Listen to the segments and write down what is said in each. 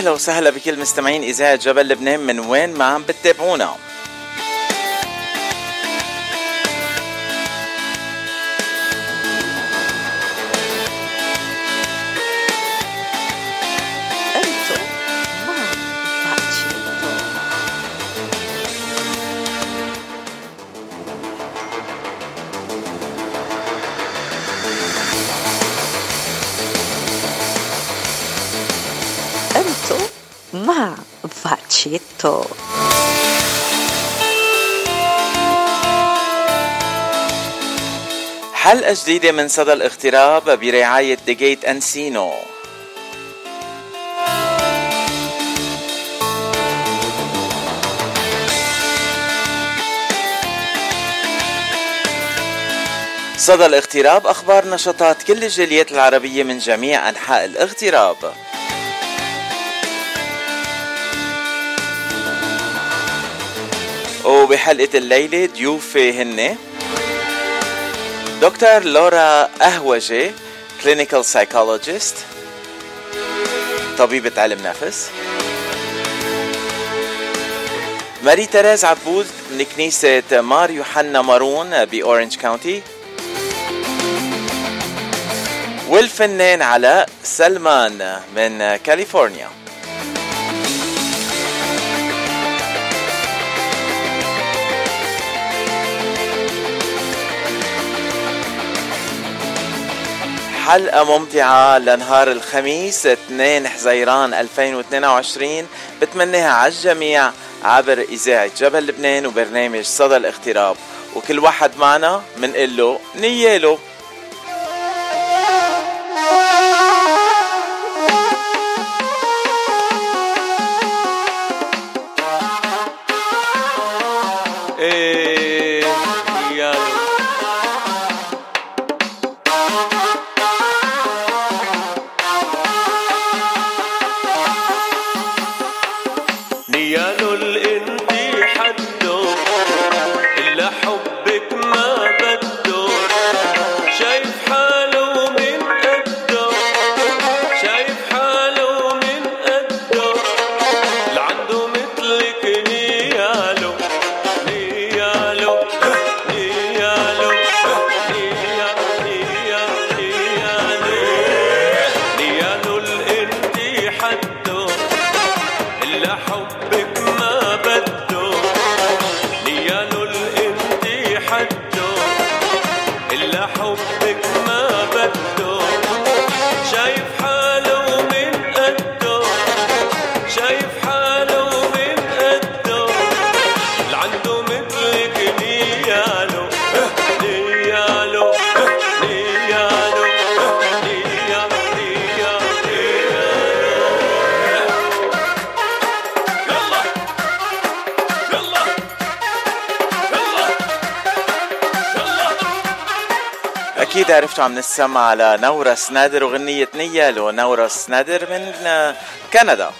أهلا وسهلا بكل مستمعين إذاعة جبل لبنان من وين ما عم بتتابعونا. Facito. حلقه جديده من صدى الاغتراب برعاية ديجيت انسينو صدى الاغتراب أخبار نشاطات كل الجاليات العربية من جميع أنحاء الاغتراب وبحلقة الليلة ضيوفي هن. دكتور لورا أهوجي clinical psychologist طبيبة علم نفس. ماري تيريز عبود من كنيسة مار يوحنا مارون بأورنج كاونتي والفنان علاء سلمان من كاليفورنيا. حلقة ممتعة لنهار الخميس 2 حزيران 2022 بتمنيها على الجميع عبر إذاعة جبل لبنان وبرنامج صدى الاغتراب. وكل واحد معنا منقول له نياله عرفتوا عم نسمع على نورا سنادر وغنية نيالو نورا سنادر من كندا.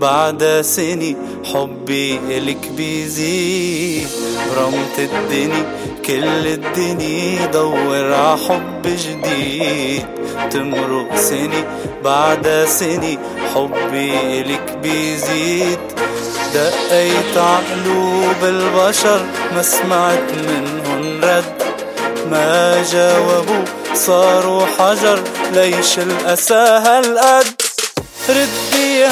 بعد سني حبي إلك بيزيد رمت الدني كل الدني دور ع حب جديد. تمرق سني بعد سني حبي إلك بيزيد. دقيت عقلوب البشر ما سمعت منهن رد. ما جاوبوا صاروا حجر ليش الأسى هالقد؟ ردي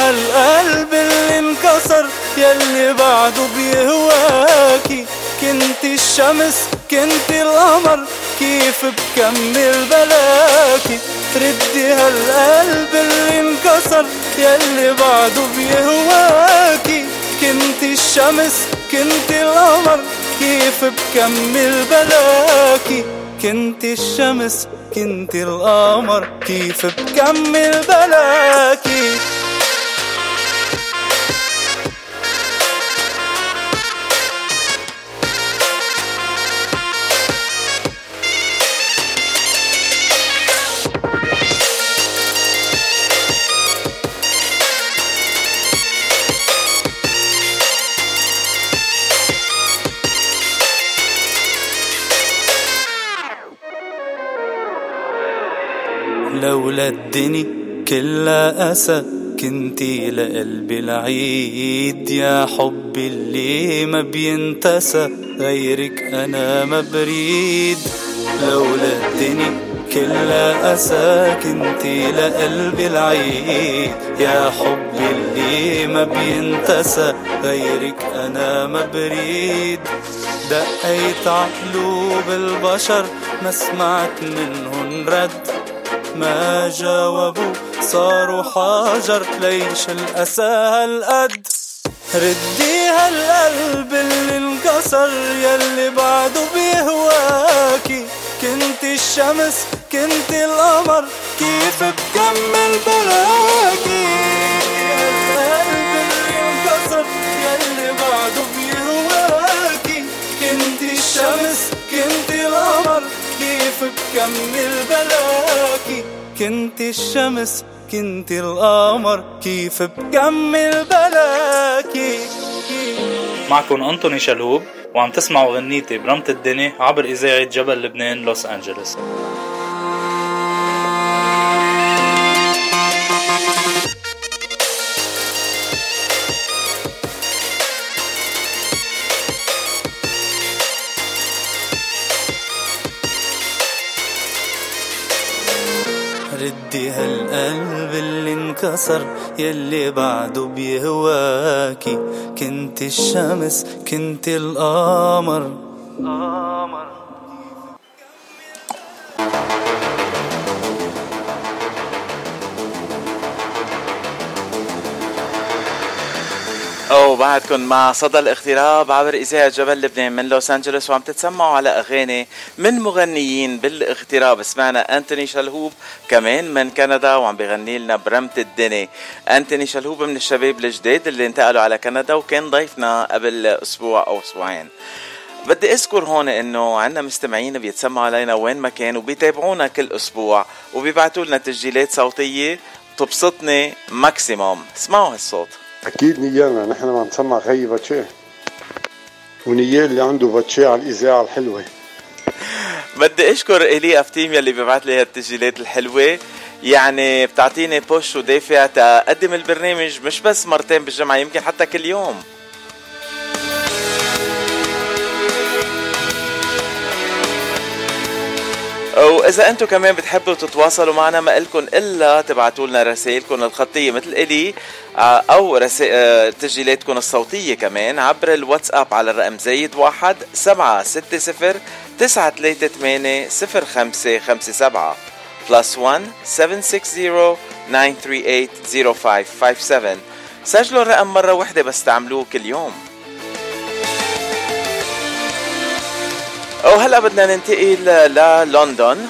هالقلب اللي انكسر يلي بعده بيهواكي. كنت الشمس كنت القمر كيف بكمل بلاكي؟ ردي هالقلب اللي انكسر يلي بعده بيهواكي. كنت الشمس كنت القمر كيف بكمل بلاكي؟ كنت الشمس كنت القمر كيف بكمل بلاكي؟ الدني كلها أسى كنتي لقلبي العيد يا حبي اللي ما بينتسى غيرك أنا ما بريد. لولا الدني كلها أسى كنتي لقلبي العيد يا حبي اللي ما بينتسى غيرك أنا ما بريد. دقيت عقلوب البشر ما سمعت منهن رد. ما جاوبوا صاروا حجر ليش الأسى هالقد؟ ردي هالقلب اللي انكسر يلي بعده بيهواكي. كنت الشمس كنت القمر كيف بكمل القلب اللي انكسر يلي بعده بيهواكي. الشمس كنت القمر كيف بكمل بلاكي كنت الشمس كنت القمر. كيف بكمل بلاكي معكم أنطوني شلهوب وعم تسمعوا غنيتي برمت الدنيا عبر إذاعة جبل لبنان لوس أنجلوس. انكسر يلي بعده بيهواكي. كنت الشمس كنت القمر. أو بعدكم مع صدى الاغتراب عبر إذاعة جبل لبنان من لوس أنجلوس وعم تتسمعوا على أغاني من مغنيين بالاغتراب. سمعنا أنتوني شلهوب كمان من كندا وعم بيغني لنا برمت الدنيا أنتوني شلهوب من الشباب الجداد اللي انتقلوا على كندا وكان ضيفنا قبل أسبوع أو أسبوعين. بدي أذكر هون إنه عندنا مستمعين بيتسمعوا علينا وين ما كان وبيتابعونا كل أسبوع وبيبعتوا لنا تسجيلات صوتية تبسطني ماكسيموم اسمعوا هالصوت. أكيد نيالنا نحن عم نسمع خيي باتشيه ونيال اللي عنده باتشيه على الإذاعة الحلوة. بدي أشكر إلي أفتيم يلي بيبعت لي هالتسجيلات الحلوة. يعني بتعطيني بوش ودافع تقدم البرنامج مش بس مرتين بالجمعة يمكن حتى كل يوم. وإذا أنتم كمان بتحبوا تتواصلوا معنا ما لكم إلا تبعتوا لنا رسائلكم الخطية مثل إلي آه، أو رسائل تسجيلاتكم الصوتية كمان عبر الواتساب على الرقم زايد واحد سبعة ستة صفر تسعة ثلاثة ثمانية صفر خمسة خمسة سبعة بلس 1 760 938 0557 سجلوا الرقم مرة واحدة بس تعملوه كل يوم. وهلا بدنا ننتقل للندن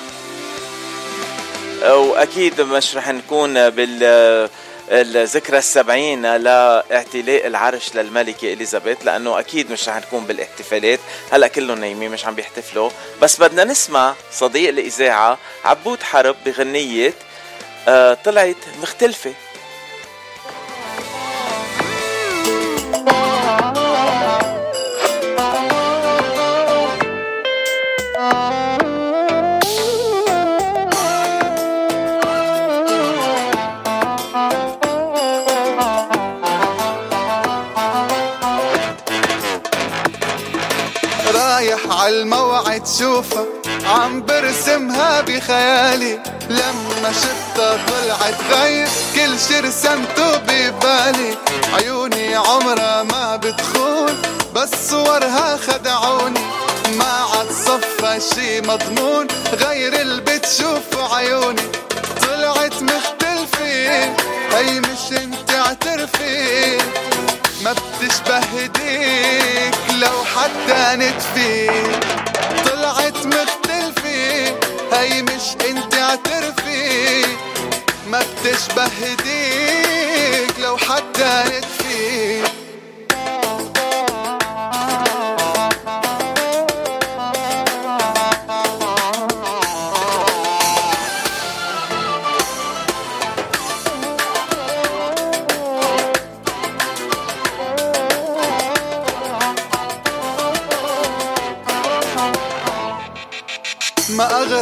واكيد مش رح نكون بال الذكرى السبعين لاعتلاء العرش للملكة إليزابيث لأنه أكيد مش رح نكون بالاحتفالات. هلأ كلهم نايمين مش عم بيحتفلوا. بس بدنا نسمع صديق الإذاعة عبود حرب بغنية آه طلعت مختلفة. عالموعد شوفها عم برسمها بخيالي. لما شفتها طلعت غير كل شي رسمته ببالي. عيوني عمرها ما بتخون بس صورها خدعوني ما عاد صفى شي مضمون غير اللي بتشوفه عيوني. طلعت مختلفة هي مش انت اعترفي ما بتشبه هديك لو حتى نتفي طلعت مختلفة هي مش انت اعترفي. ما بتشبه هديك لو حتى نتفي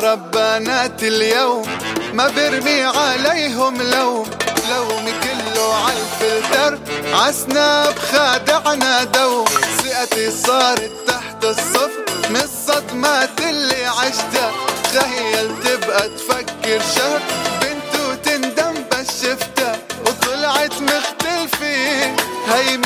بنات اليوم ما برمي عليهم لوم لومي كله عالفلتر عسناب خادعنا دوم ثقتي صارت تحت الصفر من الصدمات اللي عشتها. تخيل تبقى تفكر شهر بنت وتندم بس شفتها. وطلعت مختلفة هي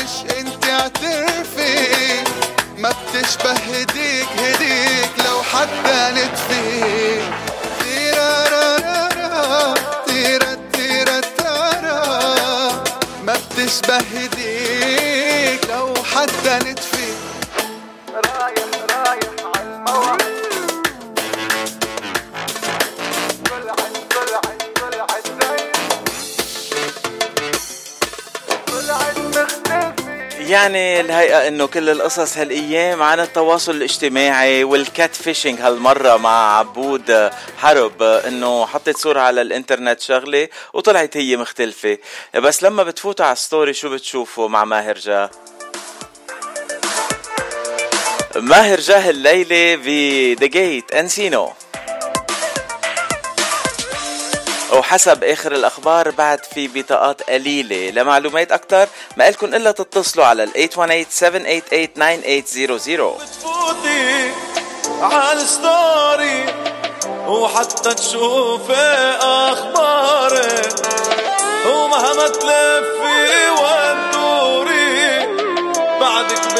يعني الهيئة إنه كل القصص هالأيام عن التواصل الاجتماعي وال catfishing هالمرة مع عبود حرب إنه حطت صورة على الإنترنت شغلة وطلعت هي مختلفة. بس لما بتفوتوا على ال story شو بتشوفوا مع ماهر جاه؟ ماهر جاه الليلة في The Gate Encino وحسب آخر الأخبار بعد في بطاقات قليلة. لمعلومات أكثر ما لكم إلا تتصلوا على ال 818-788-9800 تفوتي عالستوري وحتى تشوفي أخباري. ومهما تلفي وتدوري بعدك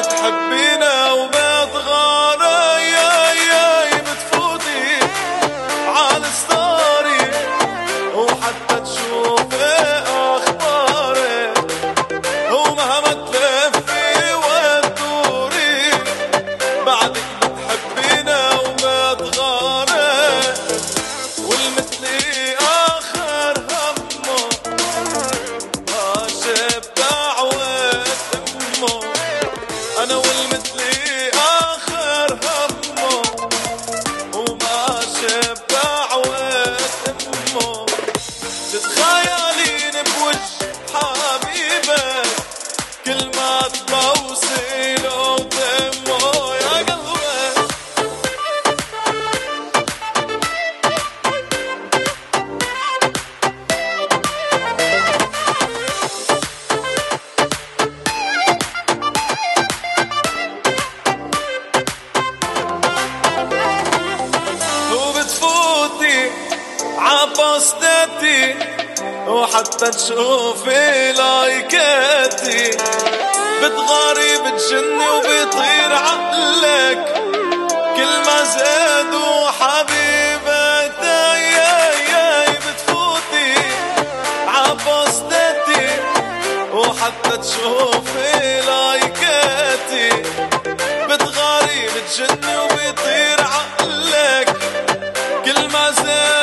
وحتى تشوفي لايكاتي. بتغاري بتجني وبيطير عقلك. كل ما زادوا حبيبتي يا يا بتفوتي وحتى تشوفي لايكاتي. بتغاري بتجني وبيطير عقلك. كل ما زادوا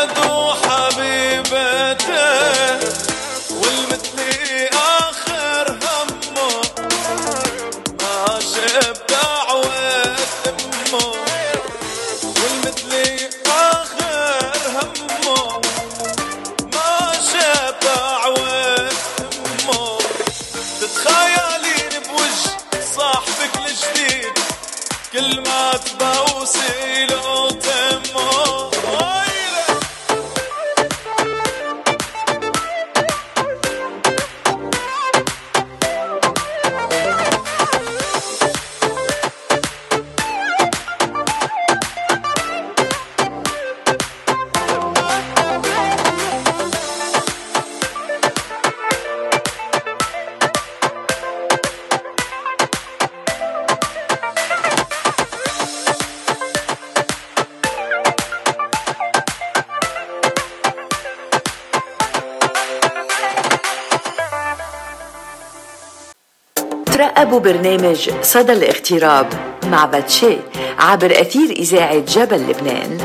برنامج صدى الاغتراب مع باتشي عبر أثير إذاعة جبل لبنان.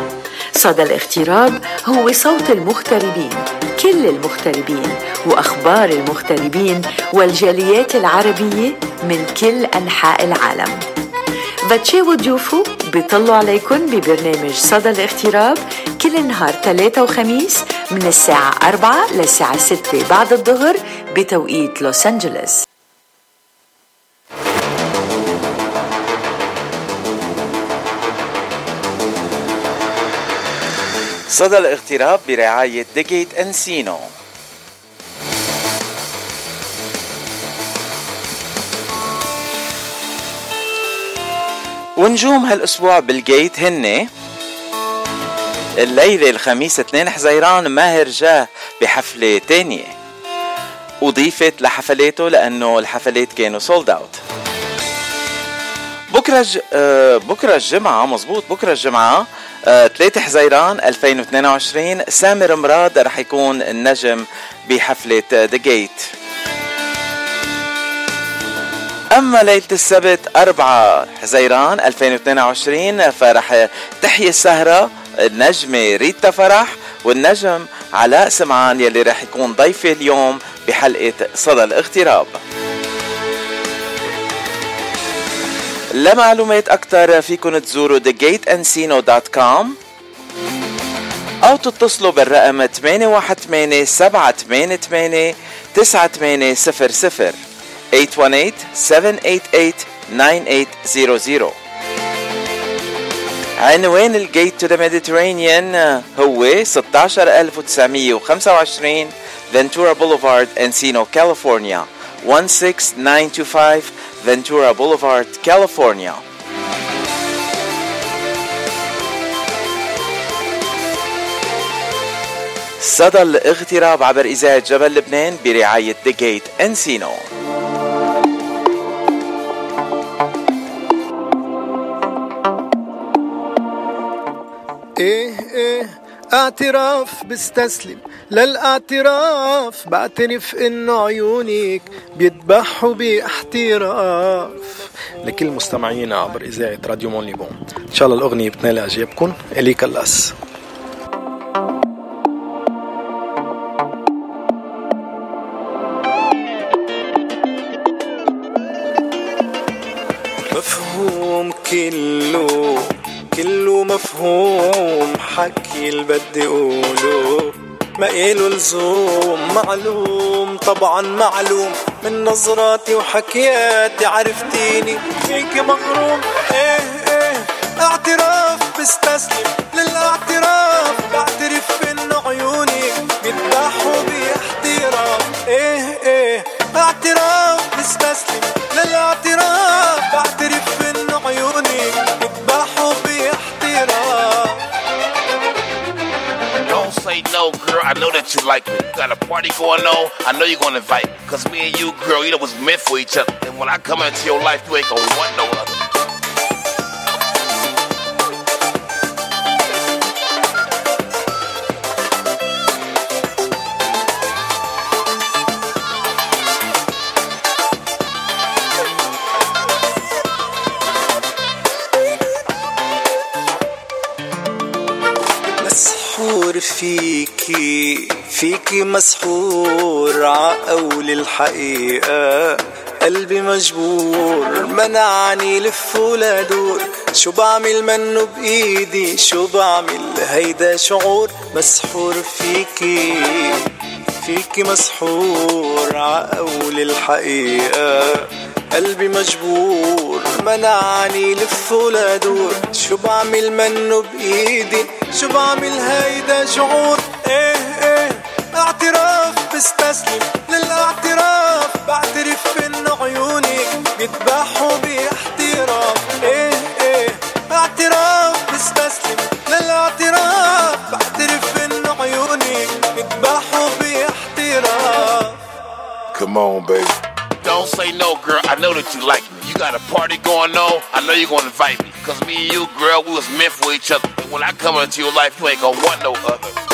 صدى الاغتراب هو صوت المغتربين كل المغتربين وأخبار المغتربين والجاليات العربية من كل أنحاء العالم. باتشي وضيوفه بيطلوا عليكم ببرنامج صدى الاغتراب كل نهار ثلاثة وخميس من الساعة 4 للساعة 6 بعد الظهر بتوقيت لوس أنجلوس. صدى الاغتراب برعاية The Gate Encino ونجوم هالأسبوع بال Gate هن. الليلة الخميس 2 حزيران ماهر جاه بحفلة تانية. أضيفت لحفلاته لأنه الحفلات كانوا سولد أوت بكرة ج... آه، بكرة الجمعة مزبوط بكرة الجمعة. 3 حزيران 2022 سامر مراد رح يكون النجم بحفلة ذا جيت أما ليلة السبت 4 حزيران 2022 فرح تحيي السهرة النجمة ريتا فرح والنجم علاء سمعان يلي رح يكون ضيفي اليوم بحلقة صدى الاغتراب. لمعلومات أكثر فيكن تزوروا thegateandcino.com أو تتصلوا بالرقم 818 788 9800 818 788 9800 عنوان The Gate to the Mediterranean هو 16925 فنتورا بوليفارد انسينو كاليفورنيا 16925 فنتورا بوليفارد كاليفورنيا صدى الاغتراب عبر إذاعة جبل لبنان برعاية The Gate Encino إيه إيه. اعتراف بستسلم للاعتراف بعترف إنه عيونك بيذبحوا باحتراف. لكل مستمعينا عبر إذاعة راديو Mont Liban إن شاء الله الأغنية بتنال إعجابكم. الي كلاس اللي بدي اقوله ما إله لزوم معلوم طبعا معلوم. من نظراتي وحكياتي عرفتيني. فيك مغروم إيه إيه. اعتراف بستسلم للاعتراف بعترف إنه عيوني بيذبحوا باحتراف إيه إيه. اعتراف بستسلم للاعتراف know that you like me. Got a party going on. I know you're gonna invite. Cause me and you, girl, you know was meant for each other. And when I come into your life, you ain't gonna want no other. فيكي فيكي مسحور عقول الحقيقة. قلبي مجبور منعني لف ولا دور شو بعمل منه بإيدي؟ شو بعمل؟ هيدا شعور مسحور فيكي. فيكي مسحور عقول الحقيقة. قلبي مجبور منعني لف ولا دور شو بعمل منه بإيدي؟ شو بعمل هيدا شعور. إيه إيه. اعتراف بستسلم. للاعتراف بعترف إنه عيونك بيذبحوا باحتراف إيه إيه. اعتراف بستسلم. للاعتراف بعترف إنه عيونك بيذبحوا باحتراف Come on, baby. Don't say no, girl. I know that you like me. You got a party going on. I know you're gonna invite me. Cause me and you, girl, we was meant for each other. And when I come into your life, you ain't gonna want no other.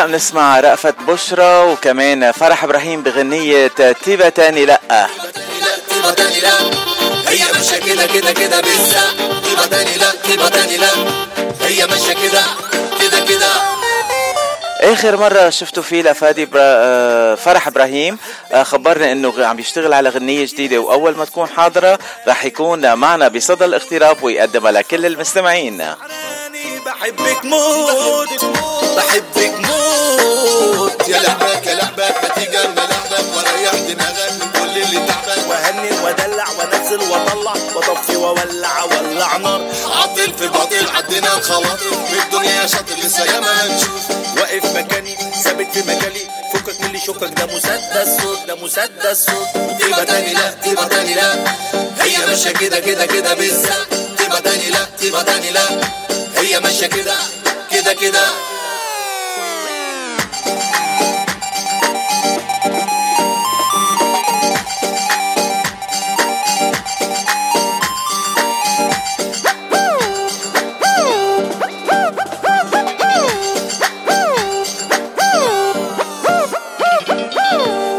وهلا بنسمع رأفت بشرى وكمان فرح إبراهيم بغنية تيبة تاني. لأ. طيبة تاني لا هي ماشية كده كده كده بالزق طيبة تاني لا طيبة تاني لا. هي ماشية كده كده كده. آخر مرة شفته فيه لفادي برا آه، فرح إبراهيم. آه، خبرنا إنه عم يشتغل على غنية جديدة وأول ما تكون حاضرة رح يكون معنا بصدى الاغتراب ويقدمها لكل المستمعين. بحبك موت. بحبك موت. يا لعبك يا لعبك ما تيجي لعبك وريح دماغك من كل اللي تعبك. وهنن ودلع وانزل واطلع. واطفي واولع اولع نار. عطل في الباطل عدينا الخواطر في الدنيا يا شاطر لسه ياما هنشوف. واقف مكاني ثابت في مجالي. فكك من اللي شوكك ده مسدس صوت ده مسدس صوت. طيبة تاني لا طيبة تاني لا. هي ماشية كده كده كده بالزق. طيبة تاني لا طيبة تاني لا. هي ماشية كده كده كده.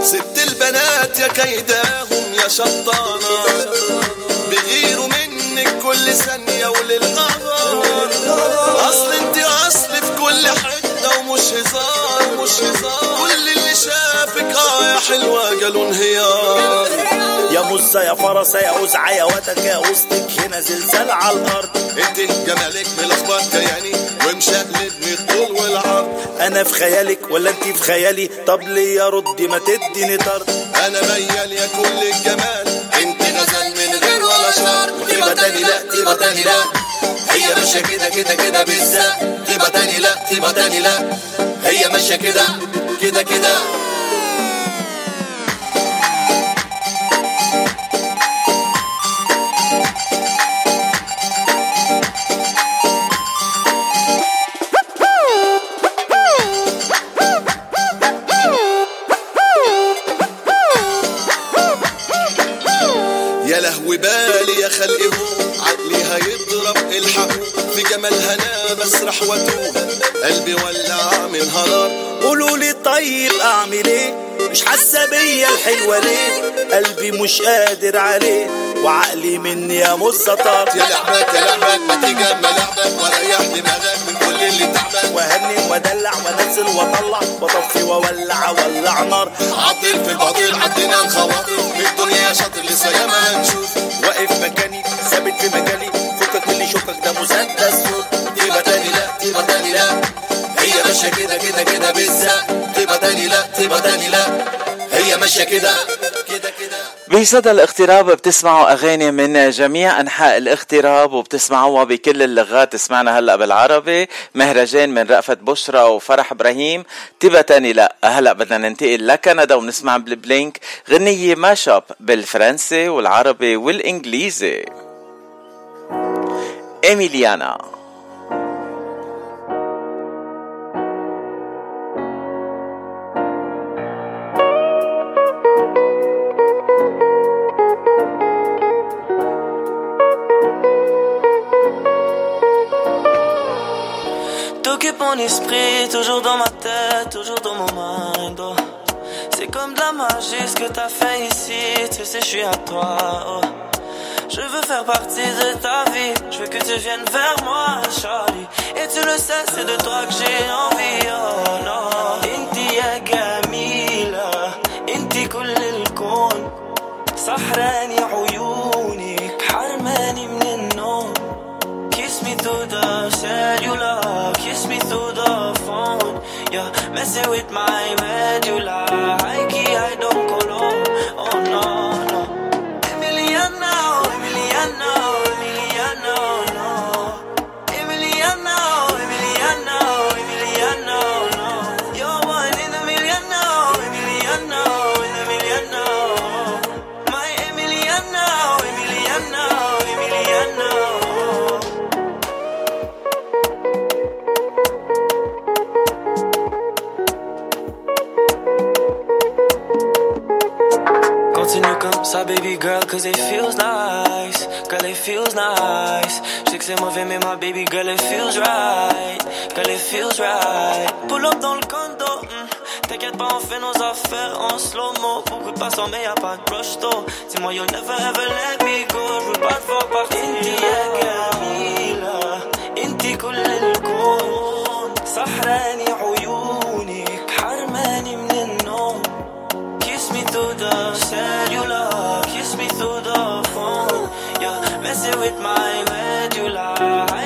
ست البنات يا كيداهم يا شطانة بيغيروا منك كل ثانية وللقمر ومش هزار مش هزار كل اللي شافك آه يا حلوة قالوا انهيار. يا مزة يا فرسة يا وزعة يا وتك يا وسطك هنا زلزال على الأرض. انت جمالك ملخبط كياني ومشقلبني الطول والعرض. أنا في خيالك ولا أنت في خيالي؟ طب ليه يا ردي ما تديني طرد؟ أنا ميال يا كل الجمال. انت غزل من غير ولا شر طيبة تاني لا طيبة تاني لا. هي ماشية كده كده كده بالزق طيبة تاني لا طيبة تاني لا. هي ماشية كده كده كده. يا لهوي عقلي الحق. في جمالها أنا بسرح واتوه قلبي ولع من هنار قولوا لي طيب أعمل إيه؟ مش حاسة بيا الحلوة ليه؟ قلبي مش قادر عليه. وعقلي مني يا مزة طار يا لعبك يا لعبك ما تيجي أما لعبك. وريح دماغك من كل اللي تعبك. وهنن ودلع وانزل واطلع. واطفي واولع اولع نار. عطل في الباطل عدينا الخواطر. في الدنيا يا شاطر لسه ياما هنشوف. واقف مكاني ثابت في مجالي. فكك من اللي شوكك ده مسدس. طيبة تاني لا طيبة تاني لا. هي ماشية كده كده كده بالزق طيبة تاني لا طيبة تاني لا. هي ماشية كده كده كده. بصدى الاغتراب بتسمعوا أغاني من جميع أنحاء الاغتراب وبتسمعوها بكل اللغات. سمعنا هلأ بالعربي. مهرجان من رأفت بشرى وفرح إبراهيم. تبا تاني لا هلأ بدنا ننتقل لكندا ونسمع بالبلينك غنية ماشاب بالفرنسي والعربي والإنجليزي. Emiliana. T'occupes mon esprit, toujours dans ma tête, toujours dans mon mind. Oh. C'est comme de la magie ce que t'as fait ici, tu sais, je suis à toi. Oh. Je veux faire partie de ta vie, je veux que tu viennes vers moi, Charlie. Et tu le sais, c'est de toi que j'ai envie, oh non. Inti ya جميلة, inti كل الكون. سحراني عيونك, حرماني من النوم. Kiss me through the cellular, kiss me through the phone. You're messing with my medulla. I key, I don't cause it feels nice. Girl, it feels nice. Je sais que c'est mauvais, mais my baby girl, it feels right. Girl, it feels right. Pull up dans le condo. mm. T'inquiète pas, on fait nos affaires en slow-mo. Beaucoup de passants, mais y'a pas de rush though. Dis-moi, you'll never ever let me go. Je veux pas te voir partir. انتي يا جميلة انتي كل الكون سحراني عيونك حرماني من النوم Kiss me through the cellular, kiss me through the phone. Yeah, messing with my medulla.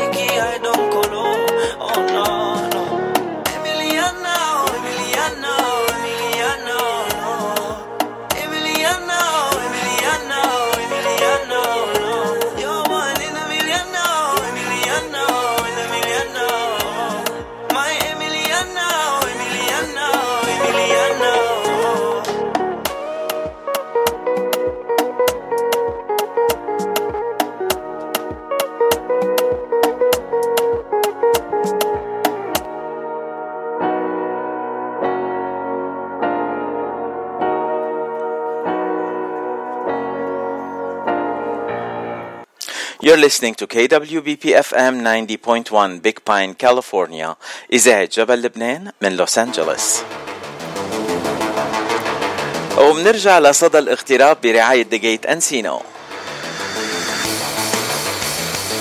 You're listening to KWBP FM 90.1 Big Pine, California. إذاعة جبل لبنان من لوس أنجلوس وبنرجع لصدى الاغتراب برعاية دقيت أنسينو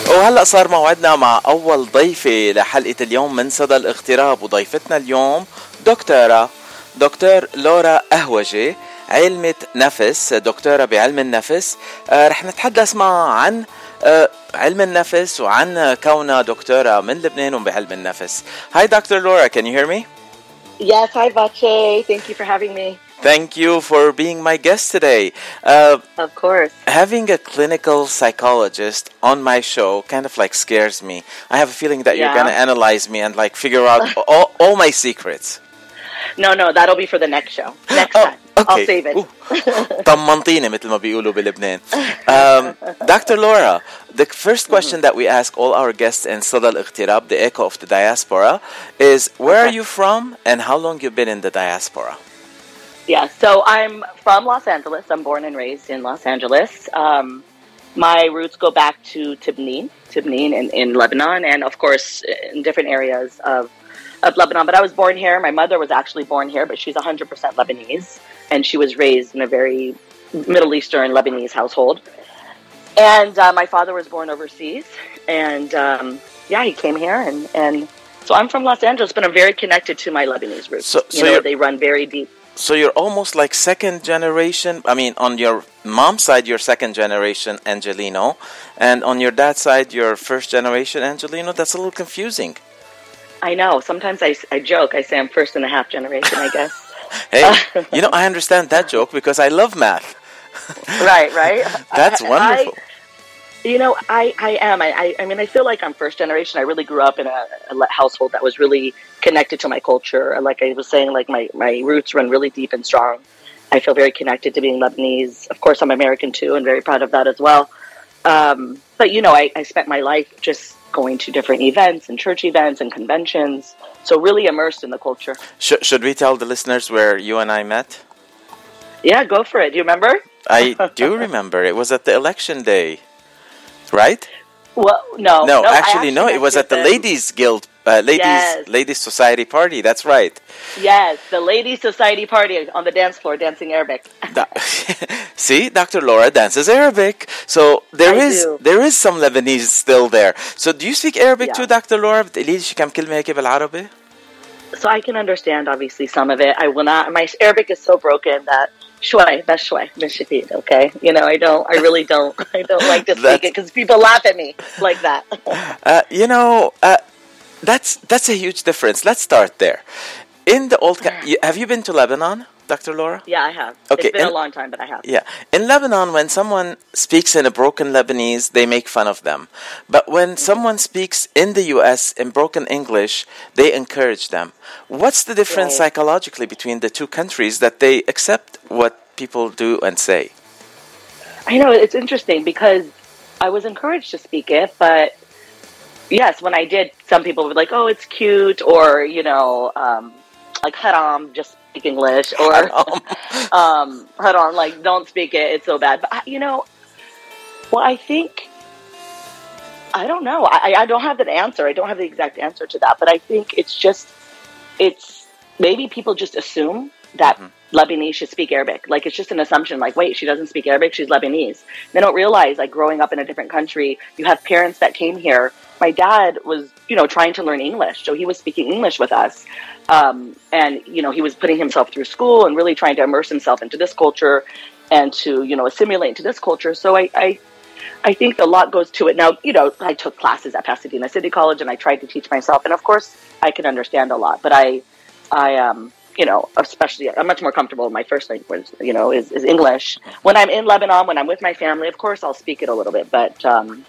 وهلأ صار موعدنا مع أول ضيفة لحلقة اليوم من صدى الاغتراب وضيفتنا اليوم دكتوره دكتور لورا أهوجة علمة نفس دكتورة بعلم النفس. آه، رح نتحدث معها عن علم النفس وعن كونها دكتورة من لبنان وبعلم النفس Hi Dr. Laura, can you hear me? Yes, hi Vache. Thank you for having me. Thank you for being my guest today. Uh, Of course. having a clinical psychologist on my show kind of like scares me. I have a feeling that you're Yeah. going to analyze me and like figure out all, all my secrets. No, no, that'll be for the next show. Next time. I'll save it. طمنطيني مثل ما بيقولوا بلبنان. Um, Dr. Laura, the first question that we ask all our guests in Sada al-Ightirab, the echo of the diaspora, is where are you from and how long you been in the diaspora? Yeah, so I'm from Los Angeles. I'm born and raised in Los Angeles. Um, my roots go back to Tibnin, Tibnin in, in Lebanon, and of course in different areas of, of Lebanon. But I was born here. My mother was actually born here, but she's 100% Lebanese, and she was raised in a very Middle Eastern Lebanese household. And uh, my father was born overseas, and um, yeah, he came here, and, and so I'm from Los Angeles, but I'm very connected to my Lebanese roots. So- you so know, you're- they run very deep. So you're almost like second generation. I mean, on your mom's side, you're second generation Angelino, and on your dad's side, you're first generation Angelino. That's a little confusing. I know. Sometimes I, I joke. I say I'm first and a half generation, I guess. Hey, you know, I understand that joke because I love math. right, right. That's wonderful. I- you know, I, I am. I, I, I mean, I feel like I'm first generation. I really grew up in a, a household that was really connected to my culture. Like I was saying, like my, my roots run really deep and strong. I feel very connected to being Lebanese. Of course, I'm American too, and very proud of that as well. Um, but you know, I, I spent my life just going to different events and church events and conventions. So really immersed in the culture. Sh- should we tell the listeners where you and I met? Yeah, go for it. Do you remember? I do remember. It was at the election day, right? Well, no, no, I actually, no. It was at the. Ladies Guild, uh, Ladies Yes. Ladies Society party. That's right. Yes, the Ladies Society party on the dance floor, dancing Arabic. See, Dr. Laura dances Arabic. So there I is do. there is some Lebanese still there. So do you speak Arabic Yeah. too, Dr. Laura? بتقولي لي شي كم كلمة هيك بالعربي؟ So I can understand obviously some of it. I will not. My Arabic is so broken that shway, that's shway, mishafid. Okay, you know I don't. I really don't. I don't like to speak That's- it because people laugh at me like that. Uh, you know, uh, that's that's a huge difference. Let's start there. In the old, ca- have you been to Lebanon, Dr. Laura? yeah, I have. Okay, it's been and- a long time, but I have. Yeah. In Lebanon, when someone speaks in a broken Lebanese, they make fun of them. But when mm-hmm. someone speaks in the US in broken English, they encourage them. What's the difference Right. psychologically between the two countries that they accept what people do and say? I know it's interesting because I was encouraged to speak it, but yes, when I did, some people were like, "Oh, it's cute," or you know, um, like haram, just speak English, or um, haram, like don't speak it, it's so bad. But I- you know, Well, I think I don't know. I, I don't have that answer. I don't have the exact answer to that, but I think it's just it's maybe people just assume that mm-hmm. Lebanese should speak Arabic. Like it's just an assumption. Like, wait, she doesn't speak Arabic. She's Lebanese. They don't realize, like, growing up in a different country, you have parents that came here. My dad was, you know, trying to learn English, so he was speaking English with us, um, and you know, he was putting himself through school and really trying to immerse himself into this culture and to, you know, assimilate into this culture. So I, I I think a lot goes to it. Now, you know, I took classes at Pasadena City College and I tried to teach myself, and of course, I can understand a lot. But I, I um, you know, especially I'm much more comfortable. My first language, you know, is, is English. When I'm in Lebanon, when I'm with my family, of course, I'll speak it a little bit, but um,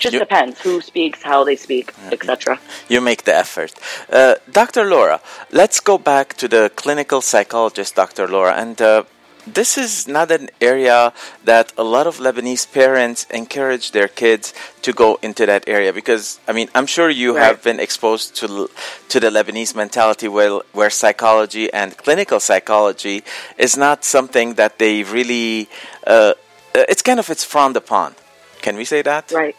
just you, depends who speaks, how they speak, etc. You make the effort, uh, Dr. Laura. Let's go back to the clinical psychologist, Dr. Laura, and. Uh, this is not an area that a lot of Lebanese parents encourage their kids to go into that area because I mean I'm sure you right. have been exposed to to the Lebanese mentality where where psychology and clinical psychology is not something that they really uh, uh it's kind of it's frowned upon. Can we say that? Right.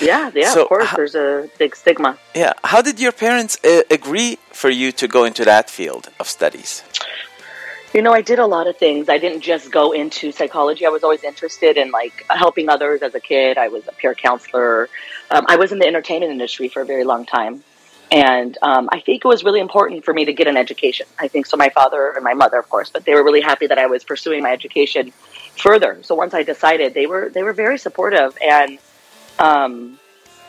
Yeah, yeah, so of course. How, there's a big stigma. Yeah. How did your parents uh, agree for you to go into that field of studies? You know, I did a lot of things. I didn't just go into psychology. I was always interested in like helping others as a kid. I was a peer counselor. Um, I was in the entertainment industry for a very long time. And um, I think it was really important for me to get an education. I think so. My father and my mother, of course, but they were really happy that I was pursuing my education further. So once I decided, they were they were very supportive, and um,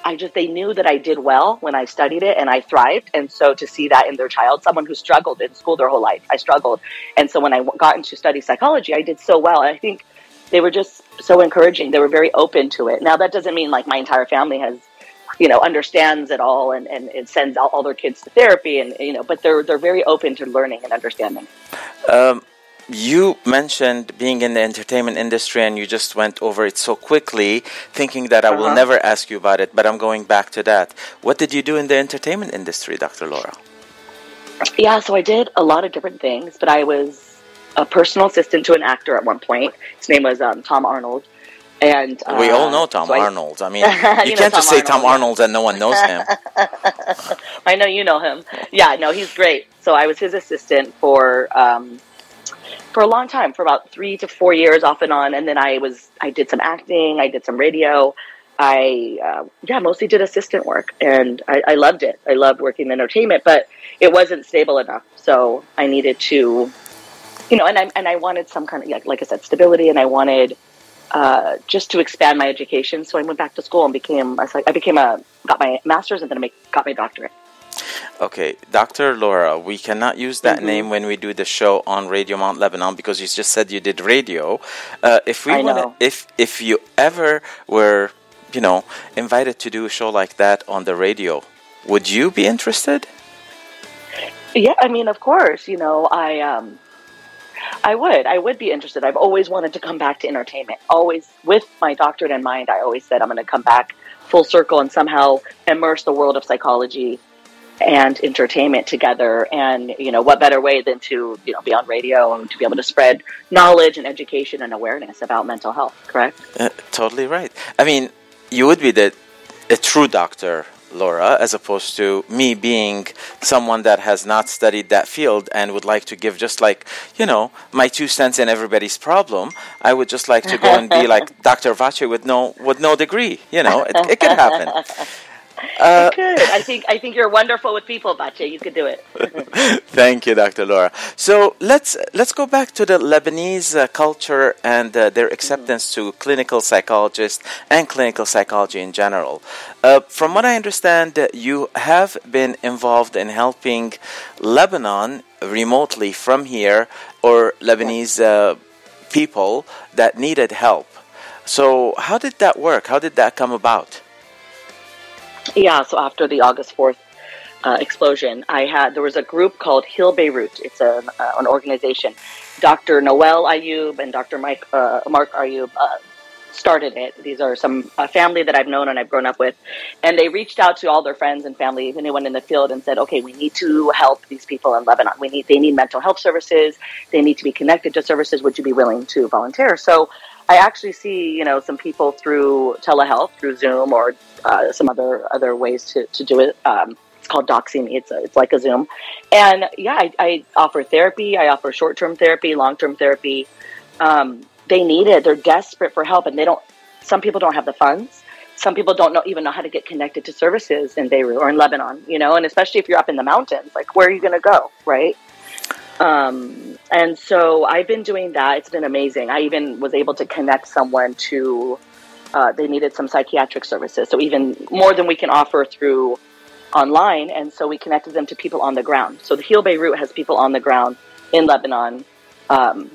I just they knew that I did well when I studied it and I thrived, and so to see that in their child, someone who struggled in school their whole life, I struggled, and so when I got into study psychology, I did so well. I think they were just so encouraging. They were very open to it. Now that doesn't mean like my entire family has you know understands it all and, and, and sends all, all, their kids to therapy and you know but they're they're very open to learning and understanding um, you mentioned being in the entertainment industry and you just went over it so quickly, thinking that I uh-huh. will never ask you about it, but I'm going back to that. What did you do in the entertainment industry, Dr. Laura? Yeah, so I did a lot of different things, but I was a personal assistant to an actor at one point. His name was um, Tom Arnold. And uh, we all know Tom so Arnold. I, I mean, you, you can't just say Tom Arnold and no one knows him. I know you know him. Yeah, no, he's great. So I was his assistant for um, for a long time, for about three to four years, off and on. And then I was, I did some acting, I did some radio. I, uh, yeah, mostly did assistant work, and I, I loved it. I loved working in entertainment, but it wasn't stable enough. So I needed to, you know, and I and I wanted some kind of, like, like I said, stability, and I wanted uh, just to expand my education. So I went back to school and became, I became a, got my master's, and then I got my doctorate. Okay, Dr. Laura, we cannot use that mm-hmm. name when we do the show on Radio Mount Lebanon because you just said you did radio. Uh, if we want if if you ever were, you know, invited to do a show like that on the radio, would you be interested? Yeah, I mean, of course. You know, I um, I would. I would be interested. I've always wanted to come back to entertainment. Always, with my doctorate in mind, I always said I'm going to come back full circle and somehow immerse the world of psychology and entertainment together. And, you know, what better way than to, you know, be on radio and to be able to spread knowledge and education and awareness about mental health, correct? Uh, totally right. I mean, you would be the a true doctor, Laura, as opposed to me being someone that has not studied that field and would like to give just like, you know, my two cents in everybody's problem. I would just like to go and be like Dr. Vache with no with no degree. You know, it, it could happen. Uh, could. I think I think you're wonderful with people, Bache. You could do it. Thank you, Dr. Laura. So let's let's go back to the Lebanese uh, culture and uh, their acceptance mm-hmm. to clinical psychologists and clinical psychology in general. Uh, from what I understand, uh, you have been involved in helping Lebanon remotely from here or Lebanese uh, people that needed help. So how did that work? How did that come about? Yeah, so after the August 4th uh, explosion, I had, there was a group called Hill Beirut. It's a, uh, an organization. Dr. Noel Ayub and Dr. Mike, uh, Mark Ayub uh, started it. These are some a family that I've known and I've grown up with. And they reached out to all their friends and family, anyone in the field, and said, okay, we need to help these people in Lebanon. We need, they need mental health services. They need to be connected to services. Would you be willing to volunteer? So I actually see, you know, some people through telehealth, through Zoom or uh, some other other ways to, to do it. Um, it's called DoxyMe. It's a, it's like a Zoom, and yeah, I, I offer therapy. I offer short term therapy, long term therapy. Um, they need it. They're desperate for help, and they don't. Some people don't have the funds. Some people don't know even know how to get connected to services in Beirut or in Lebanon. You know, and especially if you're up in the mountains, like where are you going to go, right? Um, and so I've been doing that. It's been amazing. I even was able to connect someone to. Uh, they needed some psychiatric services, so even more than we can offer through online. And so we connected them to people on the ground. So the Heal Beirut has people on the ground in Lebanon um,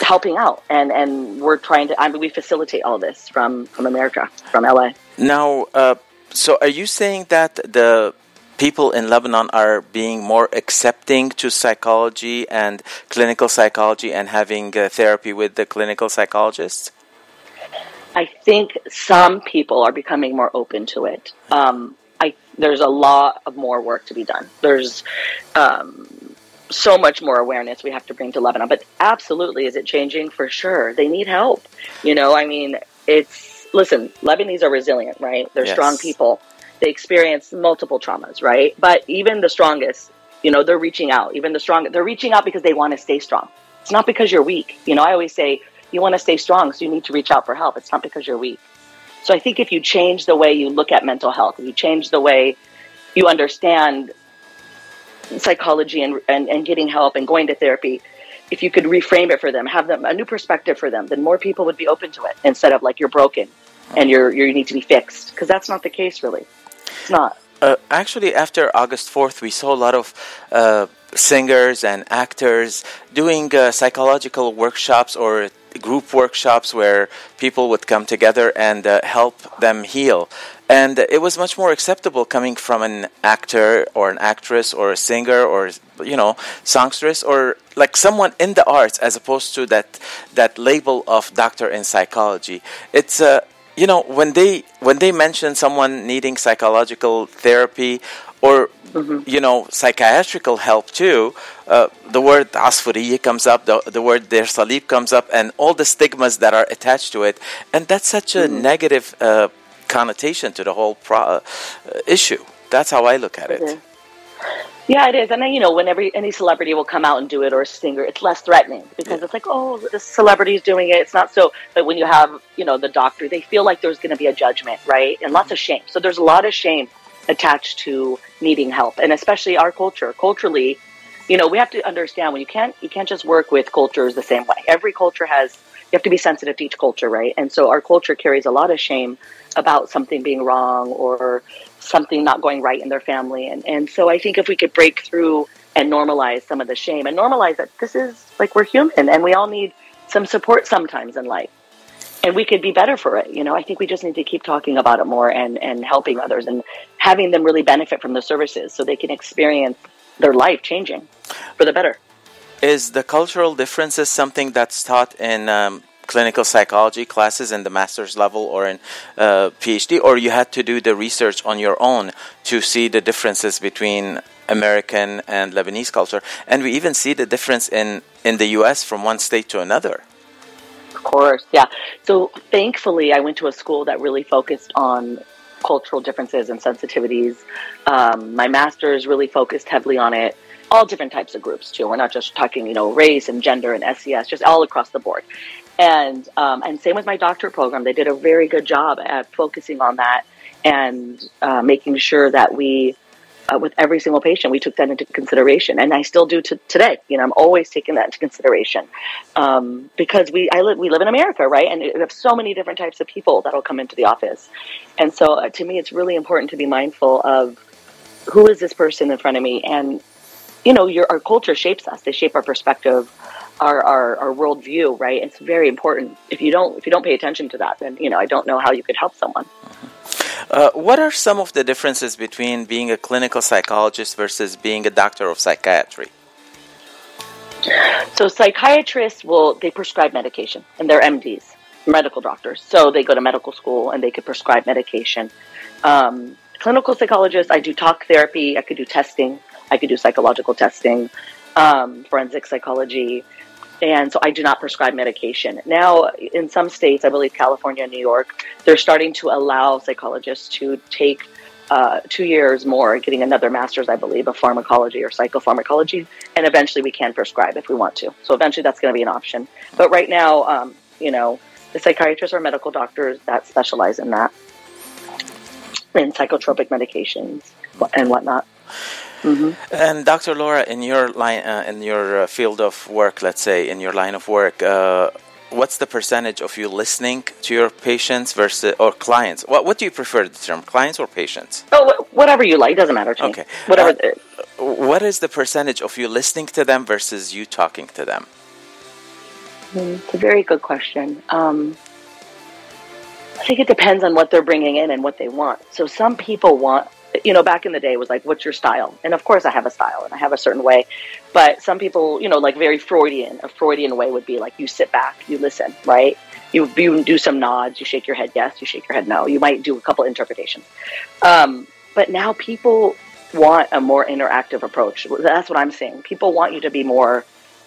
helping out, and and we're trying to. I mean, we facilitate all this from from America, from LA. Now, uh, so are you saying that the people in Lebanon are being more accepting to psychology and clinical psychology and having uh, therapy with the clinical psychologists? I think some people are becoming more open to it. Um, I there's a lot of more work to be done. There's um, so much more awareness we have to bring to Lebanon. But absolutely, is it changing? For sure. They need help. You know, I mean, it's, listen, Lebanese are resilient, right? They're yes. strong people. They experience multiple traumas, right? But even the strongest, you know, they're reaching out. Even the strong, they're reaching out because they want to stay strong. It's not because you're weak. You know, I always say, you want to stay strong, so you need to reach out for help. It's not because you're weak. So I think if you change the way you look at mental health, if you change the way you understand psychology and, and, and getting help and going to therapy, if you could reframe it for them, have them a new perspective for them, then more people would be open to it instead of like you're broken and you're you need to be fixed because that's not the case really. It's not. Uh, actually, after August 4th, we saw a lot of uh, singers and actors doing uh, psychological workshops or group workshops where people would come together and uh, help them heal. And it was much more acceptable coming from an actor or an actress or a singer or you know songstress or like someone in the arts as opposed to that that label of doctor in psychology. It's a uh, you know when they when they mention someone needing psychological therapy or mm-hmm. you know psychiatrical help too uh, the word asfuriya comes up the, the word der salib comes up and all the stigmas that are attached to it and that's such a mm-hmm. negative uh, connotation to the whole pro- uh, issue that's how i look at it mm-hmm. Yeah, it is. And then, you know, whenever any celebrity will come out and do it or a singer, it's less threatening because yeah. it's like, oh, the celebrity is doing it. It's not so. But when you have, you know, the doctor, they feel like there's going to be a judgment, right? And lots of shame. So there's a lot of shame attached to needing help, and especially our culture. Culturally, you know, we have to understand when you can't you can't just work with cultures the same way. Every culture has you have to be sensitive to each culture, right? And so our culture carries a lot of shame about something being wrong or something not going right in their family. And and so I think if we could break through and normalize some of the shame and normalize that this is like we're human and we all need some support sometimes in life and we could be better for it. You know, I think we just need to keep talking about it more and, and helping others and having them really benefit from the services so they can experience their life changing for the better. Is the cultural differences something that's taught in um, clinical psychology classes in the master's level or in uh, PhD, or you had to do the research on your own to see the differences between American and Lebanese culture? And we even see the difference in, in the US from one state to another. Of course, yeah. So thankfully, I went to a school that really focused on cultural differences and sensitivities. Um, my master's really focused heavily on it. All different types of groups too. We're not just talking, you know, race and gender and SES, just all across the board. And um, and same with my doctorate program. They did a very good job at focusing on that and uh, making sure that we uh, with every single patient, we took that into consideration, and I still do to today. You know, I'm always taking that into consideration um, because we I live we live in America, right? And we have so many different types of people that'll come into the office, and so uh, to me, it's really important to be mindful of who is this person in front of me, and you know, your our culture shapes us; they shape our perspective. Our, our, our worldview, right? It's very important. If you don't if you don't pay attention to that, then you know I don't know how you could help someone. Mm-hmm. Uh, what are some of the differences between being a clinical psychologist versus being a doctor of psychiatry? So psychiatrists will they prescribe medication and they're MDs, medical doctors. So they go to medical school and they could prescribe medication. Um, clinical psychologist, I do talk therapy. I could do testing. I could do psychological testing, um, forensic psychology. And so I do not prescribe medication. Now, in some states, I believe California and New York, they're starting to allow psychologists to take uh, two years more, getting another master's, I believe, of pharmacology or psychopharmacology, and eventually we can prescribe if we want to. So eventually that's going to be an option. But right now, um, you know, the psychiatrists or medical doctors that specialize in that, in psychotropic medications and whatnot. Mm-hmm. And Dr. Laura, in your line, uh, in your uh, field of work, let's say, in your line of work, uh, what's the percentage of you listening to your patients versus or clients? What what do you prefer the term, clients or patients? Oh, whatever you like, doesn't matter to me. okay. me. Whatever. The, what is the percentage of you listening to them versus you talking to them? Hmm, it's a very good question. Um, I think it depends on what they're bringing in and what they want. So some people want you know, back in the day was like, what's your style? And of course I have a style and I have a certain way, but some people, you know, like very Freudian, a Freudian way would be like, you sit back, you listen, right? You, you do some nods, you shake your head yes, you shake your head no. You might do a couple interpretations. Um, but now people want a more interactive approach. That's what I'm saying. People want you to be more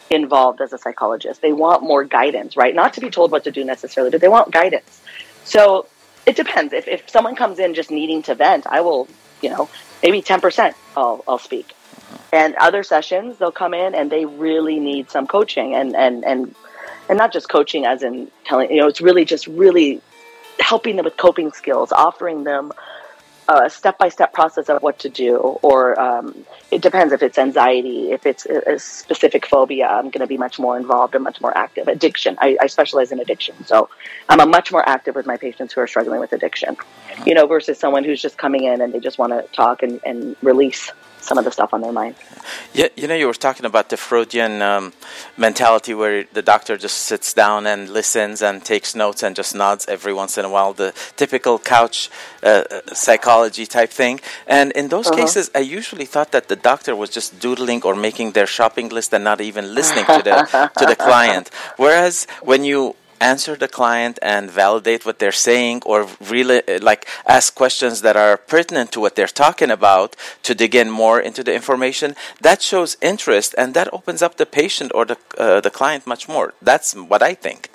involved as a psychologist. They want more guidance, right? Not to be told what to do necessarily, but they want guidance. So it depends. If, if someone comes in just needing to vent, I will you know, maybe 10% I'll, I'll speak. And other sessions, they'll come in and they really need some coaching and, and, and, and not just coaching as in telling, you know, it's really just really helping them with coping skills, offering them a step by step process of what to do, or um, it depends if it's anxiety, if it's a, specific phobia, I'm going to be much more involved and much more active. Addiction, I, I, specialize in addiction, so I'm a much more active with my patients who are struggling with addiction, you know, versus someone who's just coming in and they just want to talk and, and release some of the stuff on their mind. Yeah, you know, you were talking about the Freudian um, mentality where the doctor just sits down and listens and takes notes and just nods every once in a while, the typical couch uh, psychology type thing. And in those uh-huh. cases, I usually thought that the doctor was just doodling or making their shopping list and not even listening to the to the client. Whereas when you answer the client and validate what they're saying or really uh, like ask questions that are pertinent to what they're talking about to dig in more into the information that shows interest and that opens up the patient or the uh, the client much more. That's what i think.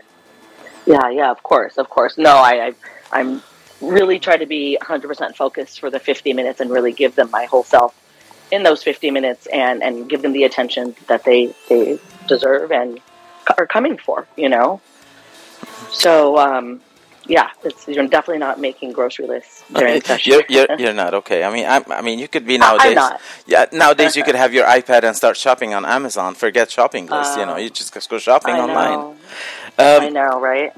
Yeah yeah of course of course. No i, I i'm really try to be 100% focused for the 50 minutes and really give them my whole self in those 50 minutes and and give them the attention that they they deserve and are coming for you know so, um, yeah, you're definitely not making grocery lists during session. You're, you're, you're, not okay. I mean, I, I, mean, you could be nowadays. I'm not. Yeah, nowadays you could have your iPad and start shopping on Amazon. Forget shopping lists. Uh, you know, you just go shopping online. Um, I know, right?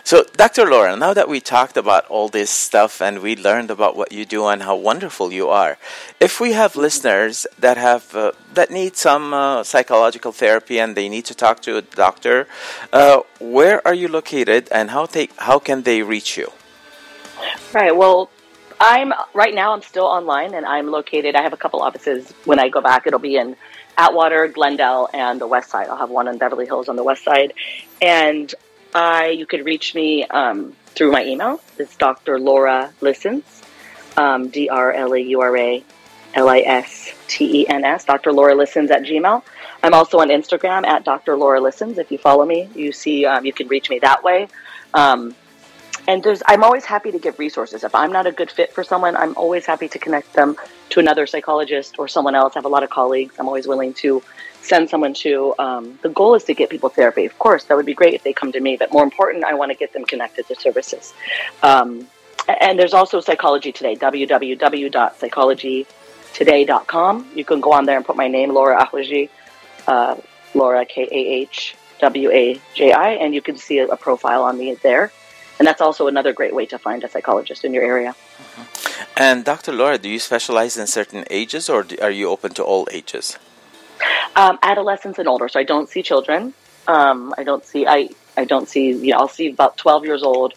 so, Dr. Laura, now that we talked about all this stuff and we learned about what you do and how wonderful you are, if we have mm-hmm. listeners that have uh, that need some uh, psychological therapy and they need to talk to a doctor, uh, where are you located and how they how can they reach you? Right. Well, I'm right now. I'm still online, and I'm located. I have a couple offices. When I go back, it'll be in Atwater, Glendale, and the West Side. I'll have one in Beverly Hills on the West Side, and I you could reach me um, through my email. It's Dr. Laura Listens, um, D R L A U R A L I S T E N S. Dr. Laura Listens at Gmail. I'm also on Instagram at Dr. Laura Listens. If you follow me, you see um, you can reach me that way. Um, and there's, I'm always happy to give resources. If I'm not a good fit for someone, I'm always happy to connect them to another psychologist or someone else. I have a lot of colleagues. I'm always willing to send someone to. Um, the goal is to get people therapy. Of course, that would be great if they come to me, but more important, I want to get them connected to services. Um, and there's also Psychology Today, www.psychologytoday.com. You can go on there and put my name, Laura Ahwaji, uh, Laura K A H W A J I, and you can see a profile on me there and that's also another great way to find a psychologist in your area. Mm-hmm. And Dr. Laura, do you specialize in certain ages, or are you open to all ages? Um, adolescents and older. So I don't see children. Um, I don't see. I I don't see. You know, I'll see about twelve years old,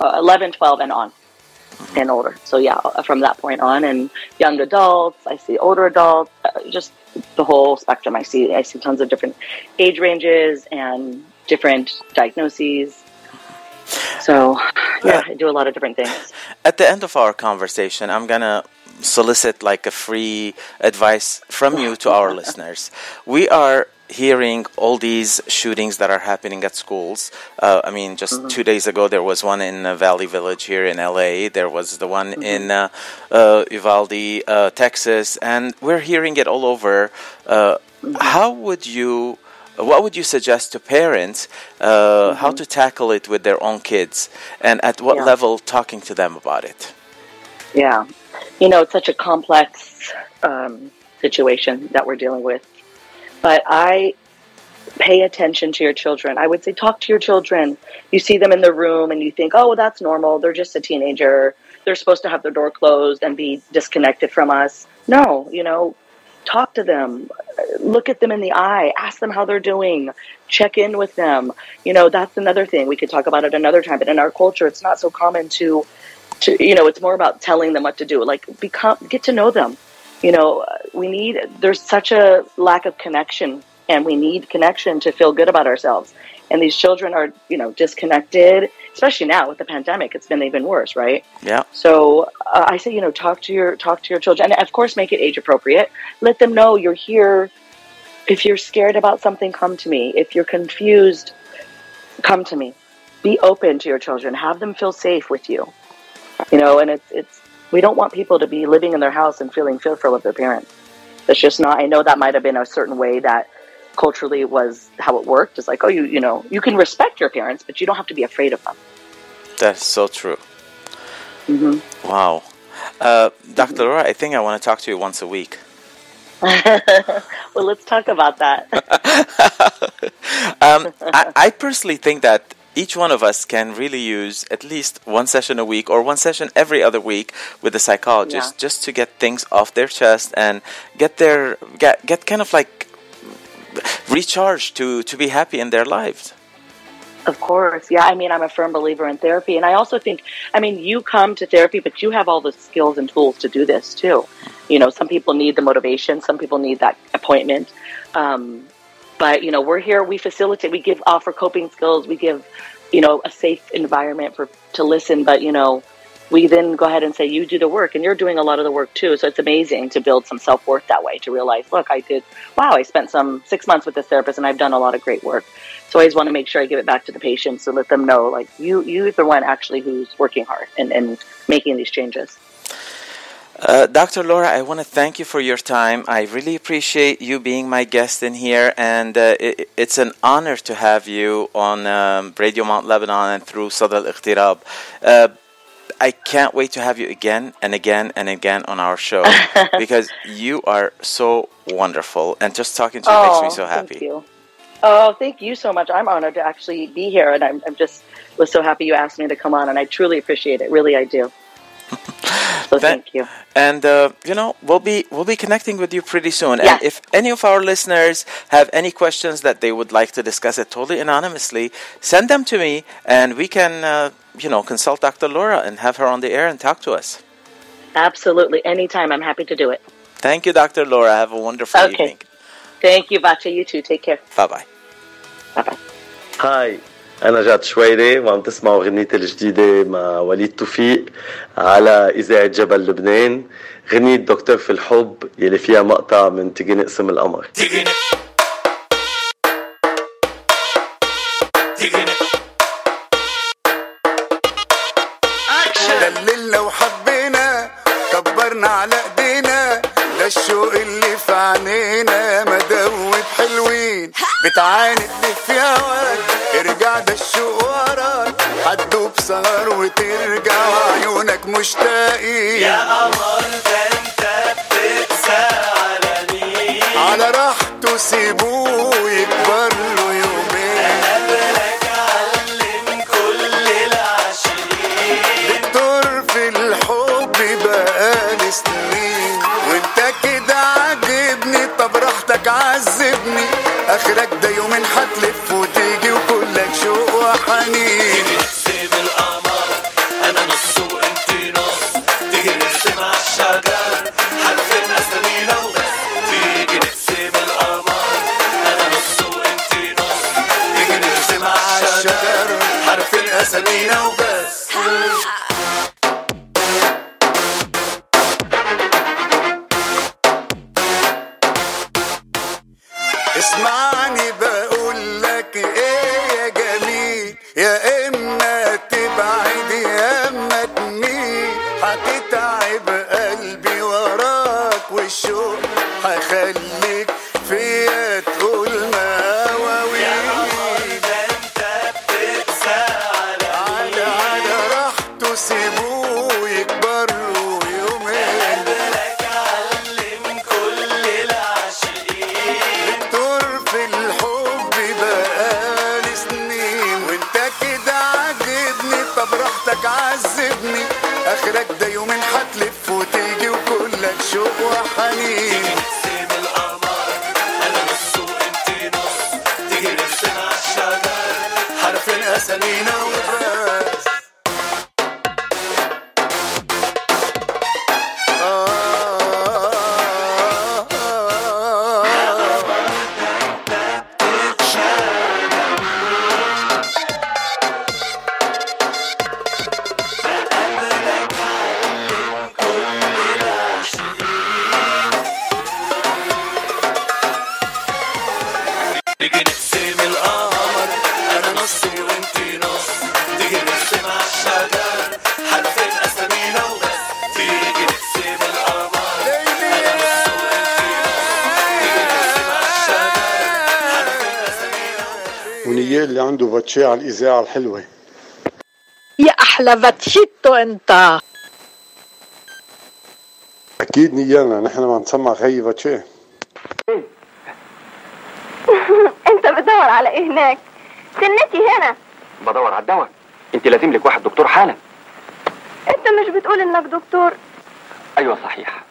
uh, 11, 12, and on, mm-hmm. and older. So yeah, uh, from that point on, and young adults. I see older adults. Uh, just the whole spectrum. I see. I see tons of different age ranges and different diagnoses so, yeah, I do a lot of different things. At the end of our conversation, I'm going to solicit like a free advice from you to our listeners. We are hearing all these shootings that are happening at schools. Uh, I mean, just Mm-hmm. two days ago, there was one in uh, Valley Village here in LA. There was the one Mm-hmm. in uh, uh, Uvalde, uh, Texas, and we're hearing it all over. Uh, Mm-hmm. How would you? What would you suggest to parents uh, how to tackle it with their own kids, and at what Mm-hmm. Yeah. level talking to them about it? Yeah. You know, it's such a complex um, situation that we're dealing with. But I pay attention to your children. I would say talk to your children. You see them in the room and you think, oh, that's normal. They're just a teenager. They're supposed to have their door closed and be disconnected from us. No, you know, talk to them. Look at them in the eye. Ask them how they're doing. Check in with them. You know, that's another thing. We could talk about it another time. But in our culture, it's not so common to to you know it's more about telling them what to do like become get to know them you know we need there's such a lack of connection and we need connection to feel good about ourselves and these children are you know disconnected especially now with the pandemic it's been even worse right? Yeah. so uh, i say you know talk to your talk to your children and of course make it age appropriate. Let them know you're here. If you're scared about something come to me. If you're confused come to me. Be open to your children. Have them feel safe with you. You know and it's it's we don't want people to be living in their house and feeling fearful of their parents. That's just not i know that might have been a certain way that culturally was how it worked. It's like oh you you know you can respect your parents but you don't have to be afraid of them That's so true. hmm Wow. Uh, Dr. Laura, I think I want to talk to you once a week. well let's talk about that Um, I, I personally think that each one of us can really use at least one session a week or one session every other week with a psychologist Yeah. just to get things off their chest and get their get, get kind of like recharged to to be happy in their lives. Of course. Yeah. I mean, I'm a firm believer in therapy. And I also think, I mean, you come to therapy, but you have all the skills and tools to do this too. You know, some people need the motivation, some people need that appointment. Um, but, you know, we're here, we facilitate, we give, offer coping skills, we give, you know, a safe environment for, to listen. But, you know, we then go ahead and say, you do the work, and you're doing a lot of the work too. So it's amazing to build some self worth that way, to realize, look, I did, wow, I spent some six months with this therapist and I've done a lot of great work. So I always want to make sure I give it back to the patients to let them know, like, you, you're the one actually who's working hard and, and making these changes. Uh, Dr. Laura, I want to thank you for your time. I really appreciate you being my guest in here, and uh, it, it's an honor to have you on um, Radio Mount Lebanon and through Sada al Ikhtirab. Uh, I can't wait to have you again and again and again on our show because you are so wonderful, and just talking to you makes me so happy. Thank you. Oh, thank you so much. I'm honored to actually be here, and I'm, I'm just was so happy you asked me to come on, and I truly appreciate it. Really, I do. so thank you. And uh, you know, we'll be we'll be connecting with you pretty soon. Yes. And if any of our listeners have any questions that they would like to discuss it totally anonymously, send them to me, and we can uh, you know consult Dr. Laura and have her on the air and talk to us. Absolutely, anytime. I'm happy to do it. Thank you, Dr. Laura. Have a wonderful Okay. evening. Thank you, Bacha. You too. Take care. Bye bye. هاي أنا جاد شويري وعم تسمعوا غنيتي الجديدة مع وليد توفيق على إذاعة جبل لبنان غنية دكتور في الحب يلي فيها مقطع من تيجي نقسم القمر بتعاند ليه في هواك ارجع ده الشوق وراك هتدوب سهر وترجع عيونك مشتاقين يا قمر ده انت بتسألني على راحته سيبوه. that lift الحلوه يا أحلى باتشيتو أنت. أكيد نيالنا نحن ما نسمع خيي باتشي أنت بتدور على إيه هناك؟ سنتي هنا. بدور على الدواء. أنت لازم لك واحد دكتور حالا. أنت مش بتقول إنك دكتور. أيوه صحيح.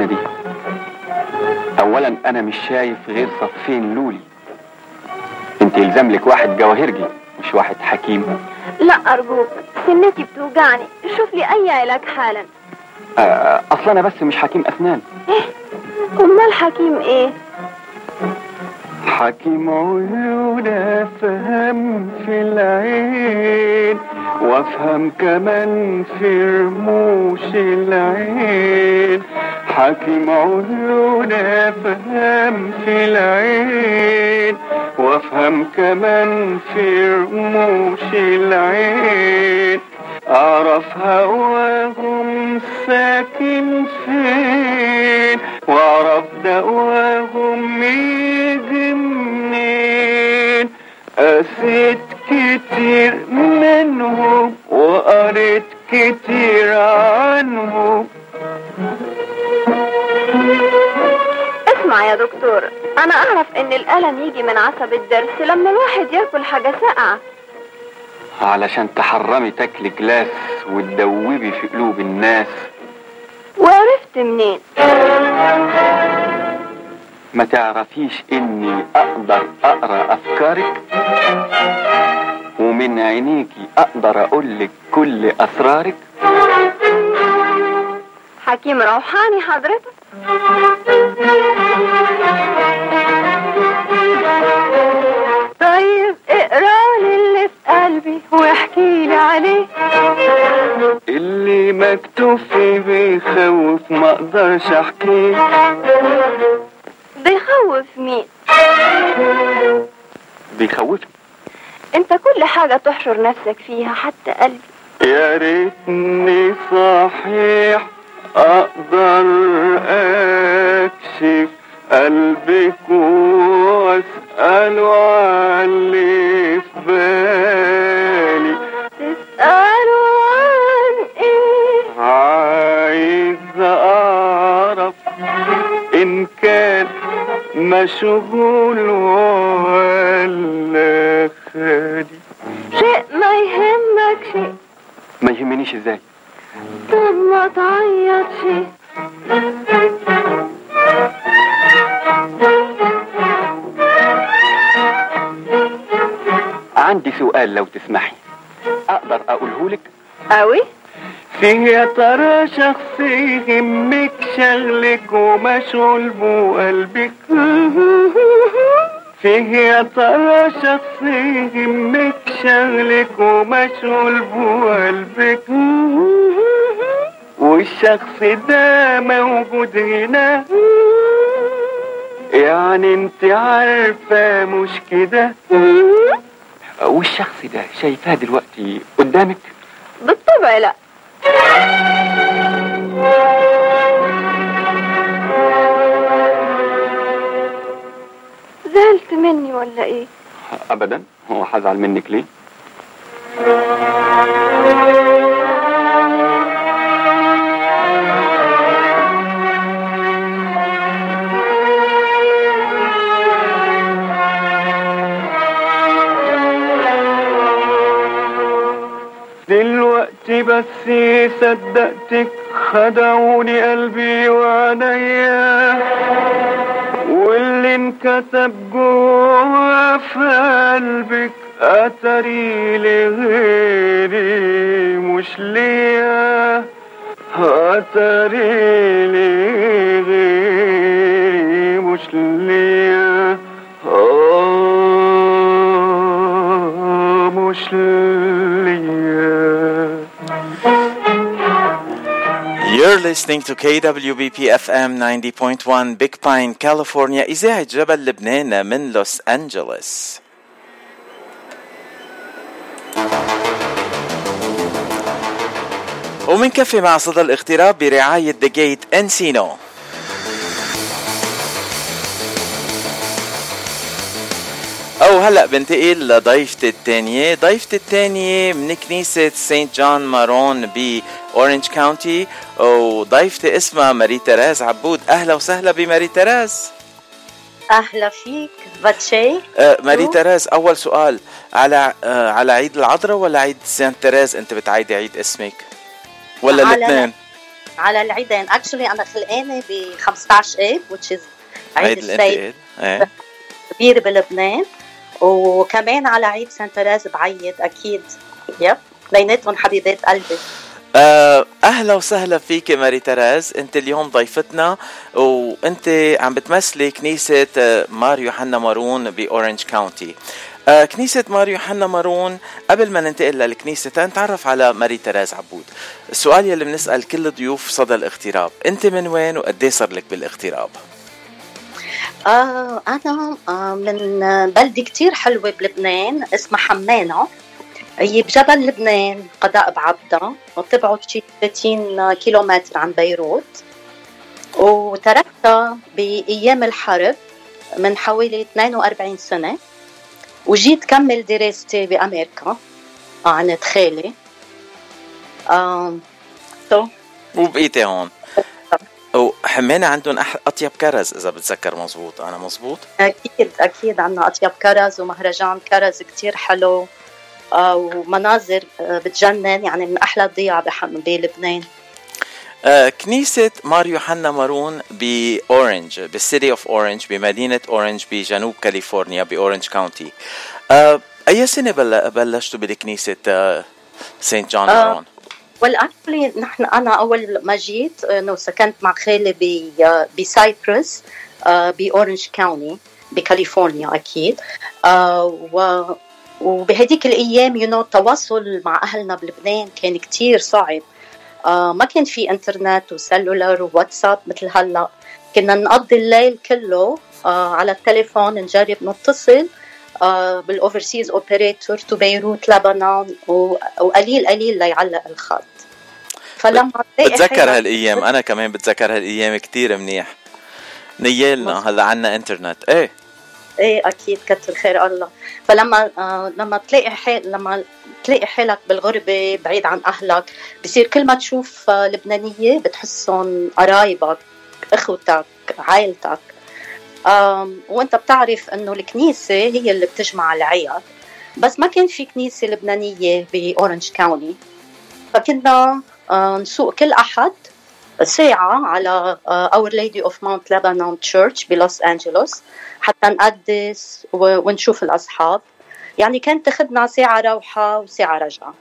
السنة دي. اولا أنا مش شايف غير صفين لولي. أنت يلزم لك واحد جواهرجي مش واحد حكيم. لا ارجوك سنتي بتوجعني. شوف لي أي علاج حالا. آه، أصلا أنا بس مش حكيم أسنان. أمال حكيم إيه؟ حكيم عيون أفهم في العين وأفهم كمان في رموش العين. حكيم عيون افهم في العين وافهم كمان في رموش العين. اعرف هواهم ساكن فين وأعرف دواهم يجي منين. قسيت كتير منهم وقريت كتير عنهم. اسمع يا دكتور. أنا أعرف إن الألم يجي من عصب الضرس لما الواحد يأكل حاجة ساقعة. علشان تحرمي تاكلي جلاس وتدوبي في قلوب الناس. وعرفت منين؟ ما تعرفيش إني أقدر أقرأ أفكارك؟ ومن عينيكي أقدر أقولك كل أسرارك؟ حكيم روحاني حضرتك. طيب اقرأ لي اللي في قلبي واحكي لي عليه. اللي مكتوب فيه بيخوف ما أقدرش احكيه بيخوف مين؟ بيخوفني انت كل حاجة تحشر نفسك فيها حتى قلبي. يا ريتني صحيح. أقدر أكشف قلبك واساله عن اللي في بالي. تسألوا عن إيه؟ عايز أعرف إن كان مشغول ولا خالي. شيء ما يهمك شيء. ما يهمنيش إزاي؟ طب ما تعيط شيء عندي سؤال لو تسمحي. أقدر أقوله لك؟ قوي فيه يا ترى شخص يهمك شغلك ومشغول بقلبك. فيه يا ترى شخص يهمك شغلك ومشغول بقلبك. والشخص ده موجود هنا. يعني انت عارفة مش كده؟ والشخص ده شايفاه دلوقتي قدامك؟ بالطبع لا. زعلت مني ولا إيه؟ ابدا. هو هزعل منك ليه؟ دلوقتي بس صدقتك خدعوني قلبي وعينيا. واللي انكتب جوا في قلبك. أتري لغيري مش ليا أتري لغيري مش ليا آه مش ليا You're listening to KWBP FM 90.1 Big Pine, California. إذاعة جبل لبنان من لوس أنجلوس. ومن كفي مع صدى الاغتراب برعاية The Gate انسينو أو هلا بنتقل لضيفتي الثانية، ضيفتي الثانية من كنيسة سانت جون مارون بأورنج كاونتي وضيفتي اسمها ماري تراز عبود، أهلا وسهلا بماري تراز. أهلا فيك. باتشي آه ماري تراز أول سؤال على آه على عيد العذراء ولا عيد سانت تراز أنت بتعيدي عيد اسمك؟ ولا على- الاثنين؟ على العيدين. actually أنا خلقانه ب 15 اب which is عيد عيد السيد. إيه. كبير بلبنان. وكمان على عيد سانت تراز بعيد أكيد. yep. بيناتهم حبيبات قلبي. آه، أهلا وسهلا فيك ماري تراز أنت اليوم ضيفتنا وأنت عم بتمثلي كنيسة آه، مار يوحنا مارون بأورنج كاونتي. آه، كنيسة مار يوحنا مارون قبل ما ننتقل للكنيسة نتعرف على ماري تراز عبود. السؤال يلي بنسأل كل ضيوف صدى الاغتراب. أنت من وين وقد إيه صار لك بالاغتراب؟ آه أنا آه من بلده كتير حلوة بلبنان اسمها حمانة. هي بجبل لبنان قضاء بعبدة وتبعد شي 30 كيلومتر عن بيروت. وتركتها بأيام الحرب من حوالي 42 سنة. وجيت كمل دراستي بأمريكا عند خالي so. وبقيتي هون؟ وحمانة عندهم أح- أطيب كرز إذا بتذكر مزبوط. أنا مزبوط؟ أكيد أكيد عنا أطيب كرز ومهرجان كرز كتير حلو. آه، ومناظر آه، بتجنن يعني من أحلى الضيعة بلبنان. آه، كنيسة مار يوحنا مارون بأورنج بال city of Orange بمدينة أورنج بجنوب كاليفورنيا بأورنج كاونتي أي سنة بل- بلشتوا بالكنيسة سانت جون مارون؟ و actually نحن أنا أول ما جيت انه سكنت مع خالي ب ب Cypress آه، بأورنج كاونتي بكاليفورنيا أكيد. آه، و وبهديك الأيام you know التواصل مع أهلنا بلبنان كان كتير صعب. آه، ما كان في إنترنت و cellular وواتساب مثل هلأ. كنا نقضي الليل كله آه، على التليفون نجرب نتصل. آه، بال overseas operator to بيروت لبنان وقليل قليل ليعلق الخط. فلما بتذكر هالأيام. أنا كمان بتذكر هالأيام كتير منيح. نيالنا هلا عنا إنترنت. إيه؟ إيه أكيد كتر خير الله. فلما آه لما تلاقي حال لما تلاقي حالك بالغربة بعيد عن أهلك بصير كل ما تشوف آه لبنانية بتحسهم قرايبك إخوتك عائلتك. وانت بتعرف انه الكنيسة هي اللي بتجمع العيال بس ما كان في كنيسة لبنانية بأورنج كاونتي فكنا آه نسوق كل أحد ساعة على Our Lady of Mount Lebanon Church بلوس أنجلوس حتى نقدس ونشوف الأصحاب. يعني كانت تاخذنا ساعة روحة وساعة رجعة.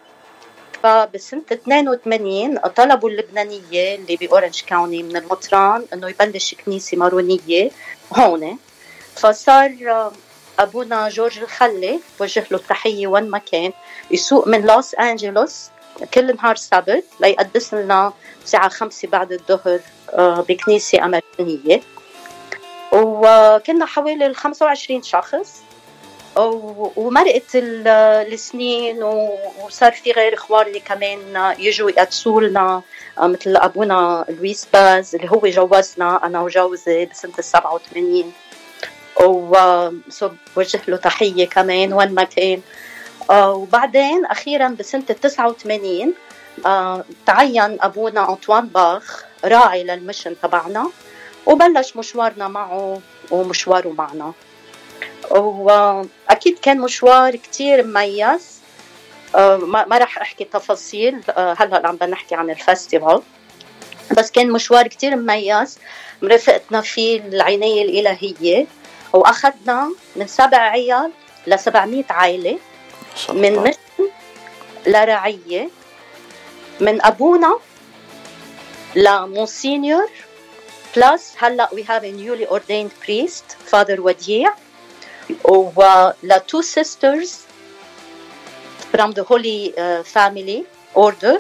فبسنة 82 طلبوا اللبنانية اللي بأورنج كاونتي من المطران إنه يبلش كنيسة مارونية هون. فصار آه، أبونا جورج الخلي وجه له التحية وين ما كان يسوق من لوس أنجلوس كل نهار سبت ليقدس لنا الساعة خمسة بعد الظهر آه، بكنيسة أمريكانية و... وكنا حوالي ال 25 شخص. ومرقت السنين وصار في غير اخواني كمان يجوا يقدسوا لنا مثل أبونا لويس باز اللي هو جوزنا أنا وجوزي بسنة ال 87 وبوجه له تحية كمان وين ما كان. وبعدين أخيرا بسنة ال 89 تعين أبونا أنطوان باخ راعي للمشن تبعنا وبلش مشوارنا معه ومشواره معنا. واكيد كان مشوار كتير مميز. آه، ما راح أحكي تفاصيل. آه، هلأ عم بنحكي عن ال festival بس كان مشوار كتير مميز. مرافقتنا فيه العناية الإلهية. وأخذنا من سبع عيال ل 700 عائلة من mission لرعية. من أبونا ل Monsignor plus هلأ we have a newly ordained priest Father وديع ولا two sisters from the Holy uh, Family Order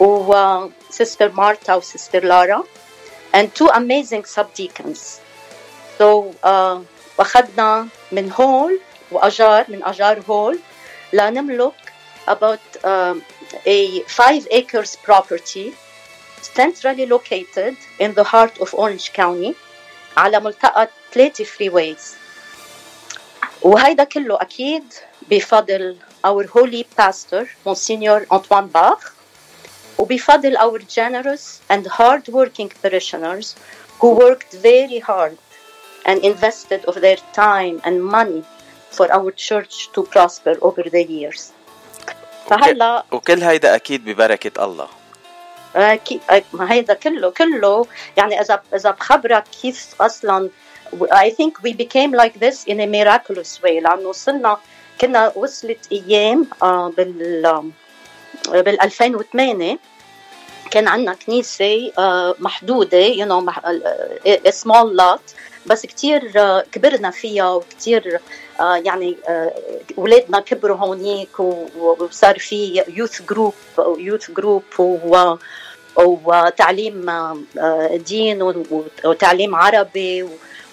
و uh, Sister Martha و Sister Lara and two amazing subdeacons so uh, واخذنا من هول واجار من اجار هول لنملك about um, a five acres property centrally located in the heart of Orange County على ملتقى ثلاثة freeways وهيدا كله أكيد بفضل our holy pastor Monsignor Antoine Bach وبفضل our generous and hard-working parishioners who worked very hard and invested of their time and money for our church to prosper over the years. فهلا وكل هيدا أكيد ببركه الله أكيد ما هيدا كله كله يعني اذا اذا بخبرك كيف أصلا I think we became like this in a miraculous way. لأنه وصلنا كنا وصلت أيام آه، بال بال 2008 كان عندنا كنيسة آه، محدودة you know a small lot. بس كتير آه، كبرنا فيها وكتير يعني اولادنا كبروا هونيك وصار في يوث جروب youth group وتعليم دين وتعليم عربي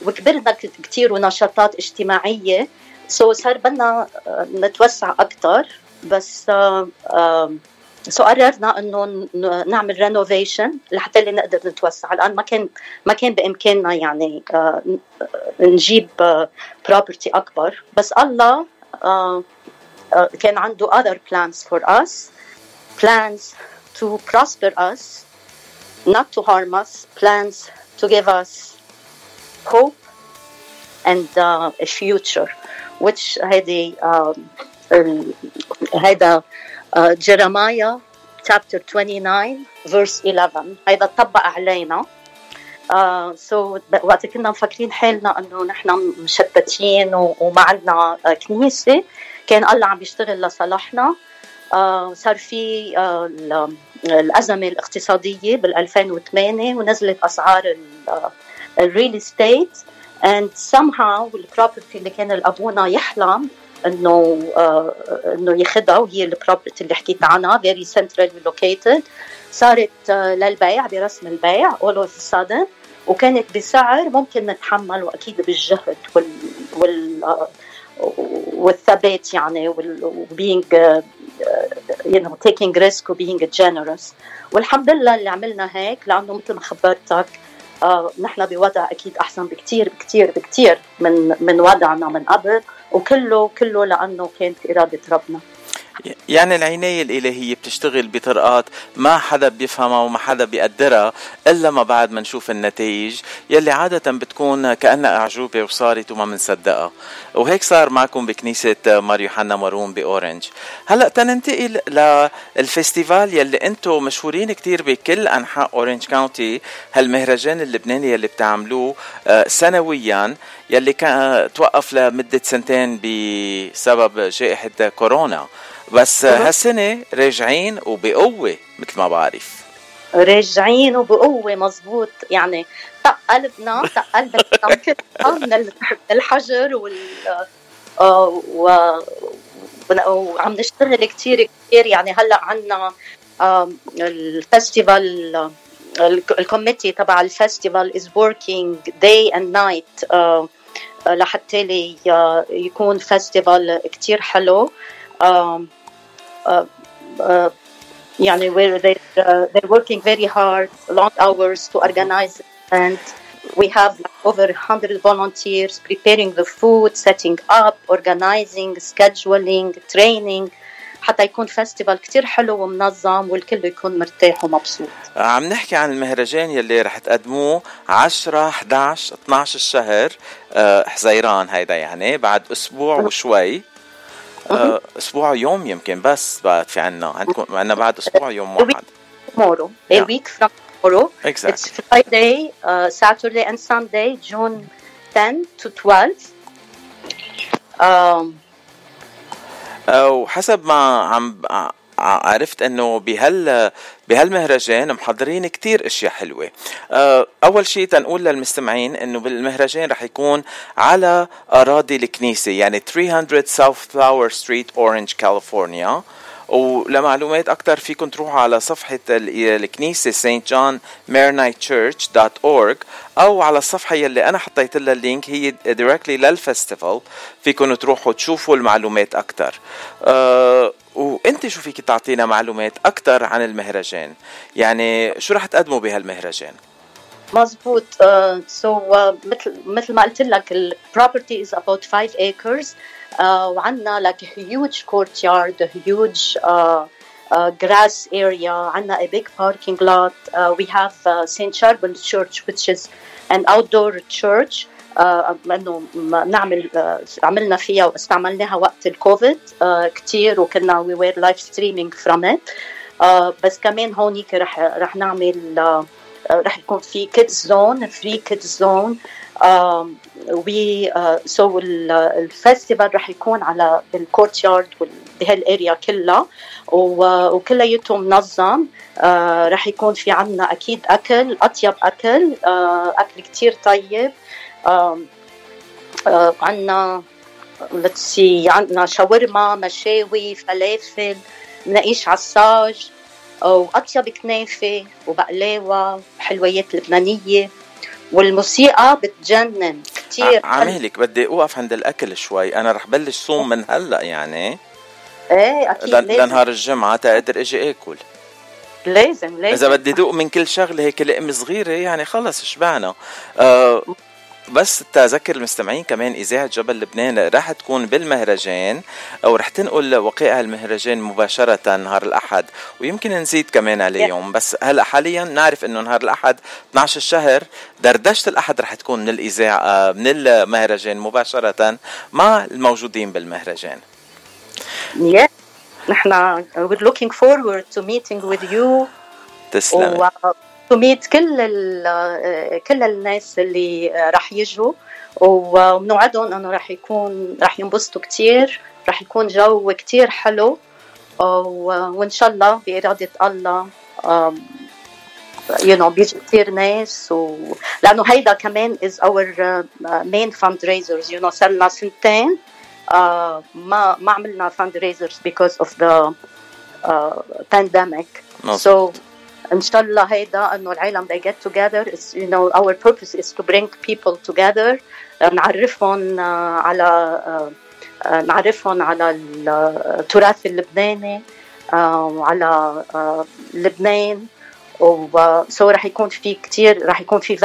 وكبرنا كثير ونشاطات اجتماعية so so صار بدنا آه، نتوسع أكثر بس so uh, قررنا إنه نعمل renovation لحتى اللي نقدر نتوسع. الآن ما كان ما كان بإمكاننا يعني uh, نجيب property أكبر. بس الله كان عنده other plans for us. Plans to prosper us not to harm us. Plans to give us hope and uh, a future which هذه uh, هذا uh, Jeremiah chapter 29 verse 11 هذا طبق علينا. uh, so وقت كنا مفكرين حالنا إنه نحن مشتتين وما عندنا uh, كنيسة. كان الله عم بيشتغل لصالحنا. صار في الأزمة الاقتصادية بال 2008 ونزلت أسعار ال real estate and somehow ال property اللي كان الابونا يحلم إنه آه إنه ياخذها وهي ال property اللي حكيت عنها very centrally located صارت آه للبيع برسم البيع all of a sudden وكانت بسعر ممكن نتحمل واكيد بالجهد وال وال آه والثبات يعني وال being uh, you know taking risk و being generous. والحمد لله اللي عملنا هيك لأنه مثل ما خبرتك آه نحن بوضع أكيد أحسن بكثير بكثير بكثير من من وضعنا من قبل وكله كله لأنه كانت إرادة ربنا. يعني العناية الإلهية بتشتغل بطرقات ما حدا بيفهمها وما حدا بيقدرها إلا ما بعد ما نشوف النتائج يلي عادة بتكون كأنها أعجوبة وصارت وما منصدقها. وهيك صار معكم بكنيسة مار يوحنا مارون بأورنج هلأ تننتقل لل festival يلي أنتم مشهورين كتير بكل أنحاء أورنج كاونتي هالمهرجان اللبناني يلي بتعملوه آه، سنويا. يلي كان توقف لمدة سنتين بسبب جائحة كورونا. بس هالسنة راجعين وبقوة مثل ما بعرف. راجعين وبقوة مزبوط. يعني طق قلبنا طق قلبنا من الحجر وال آه، و وعم نشتغل كثير كثير يعني هلأ عندنا الفستيفال الكوميتي تبع is working day and night. uh, لحتى لي يكون فestival كتير حلو um, uh, uh, يعني where they uh, they're working very hard long hours to organize and we have like over 100 volunteers preparing the food setting up organizing scheduling training حتى يكون فestival كتير حلو ومنظم والكل يكون مرتاح ومبسوط. عم نحكي عن المهرجان يلي رح تقدموه 10 11 12 الشهر آه، حزيران هيدا يعني بعد أسبوع وشوي. آه، أسبوع يوم يمكن بس بعد في عنا. عندكم عنا بعد أسبوع يوم واحد. tomorrow. A week from tomorrow. Exactly. it's Friday uh, Saturday and Sunday June 10 to 12 um, وحسب ما عم عرفت إنه بهال بهالمهرجان محضرين كتير أشياء حلوة. أه، أول شيء تنقول للمستمعين إنه بالمهرجان رح يكون على أراضي الكنيسة يعني 300 South Flower Street اورنج كاليفورنيا ولمعلومات أكثر فيكم تروحوا على صفحة ال- الكنيسة Saint John Maronite Church dot org أو على الصفحة يلي أنا حطيت لها ال link هي directly لل festival فيكم تروحوا تشوفوا المعلومات أكثر. أه وإنت شو فيك تعطينا معلومات أكثر عن المهرجان؟ يعني شو رح تقدموا بهالمهرجان؟ مزبوط. uh, so uh, مثل مثل ما قلت لك ال property is about 5 acres. وعندنا like a huge courtyard a huge uh, uh, grass area عندنا a big parking lot uh, we have uh, St. Charbel Church which is an outdoor church آه، انه م- نعمل آه، عملنا فيها واستعملناها وقت الكوفيد آه، كتير وكنا we were live streaming from it آه، بس كمان هونيك رح رح نعمل آه، آه، رح يكون في kids zone free kids zone وي سو الفestival رح يكون على بال courtyard بهال area كلها. و- وكلياته منظم آه، رح يكون في عنا أكيد أكل أطيب أكل آه، أكل كتير طيب. آه، عنا see عندنا شاورما مشاوي فلافل مناقيش عصاج واطيب كنافة وبقلاوة وحلويات لبنانية. والموسيقى بتجنن كثير عمالك بدي أوقف عند الأكل شوي. أنا رح بلش صوم من هلأ يعني. إيه أكيد لنهار الجمعة تقدر إجي آكل. لازم لازم. إذا بدي دوق من كل شغلة هيك لقمة صغيرة يعني خلص شبعنا آه بس تذكر المستمعين كمان إذاعة جبل لبنان رح تكون بالمهرجان أو رح تنقل وقائع المهرجان مباشرة نهار الأحد ويمكن نزيد كمان عليهم. بس هلأ حاليا نعرف إنه نهار الأحد 12 الشهر دردشة الأحد رح تكون من الإذاعة آه، من المهرجان مباشرة مع الموجودين بالمهرجان. Yeah. نحن we're looking forward to meeting with you. تسلم. Meet كل ال- كل الناس اللي رح يجوا. وبنوعدهم إنه رح يكون رح ينبسطوا كتير رح يكون جو كتير حلو. وإن شاء الله بإرادة الله you know بيجي كتير ناس. و... لأنه هيدا كمان is our uh, main fundraisers. You know صار لنا سنتين uh, ما ما عملنا fundraisers because of the uh, pandemic. مظبوط. إن شاء الله هيدا إنه العالم they get together. It's, you know our purpose is to bring people together. uh, نعرفهم uh, على uh, uh, نعرفهم على التراث اللبناني وعلى لبنان. و so رح يكون في كتير رح يكون في uh,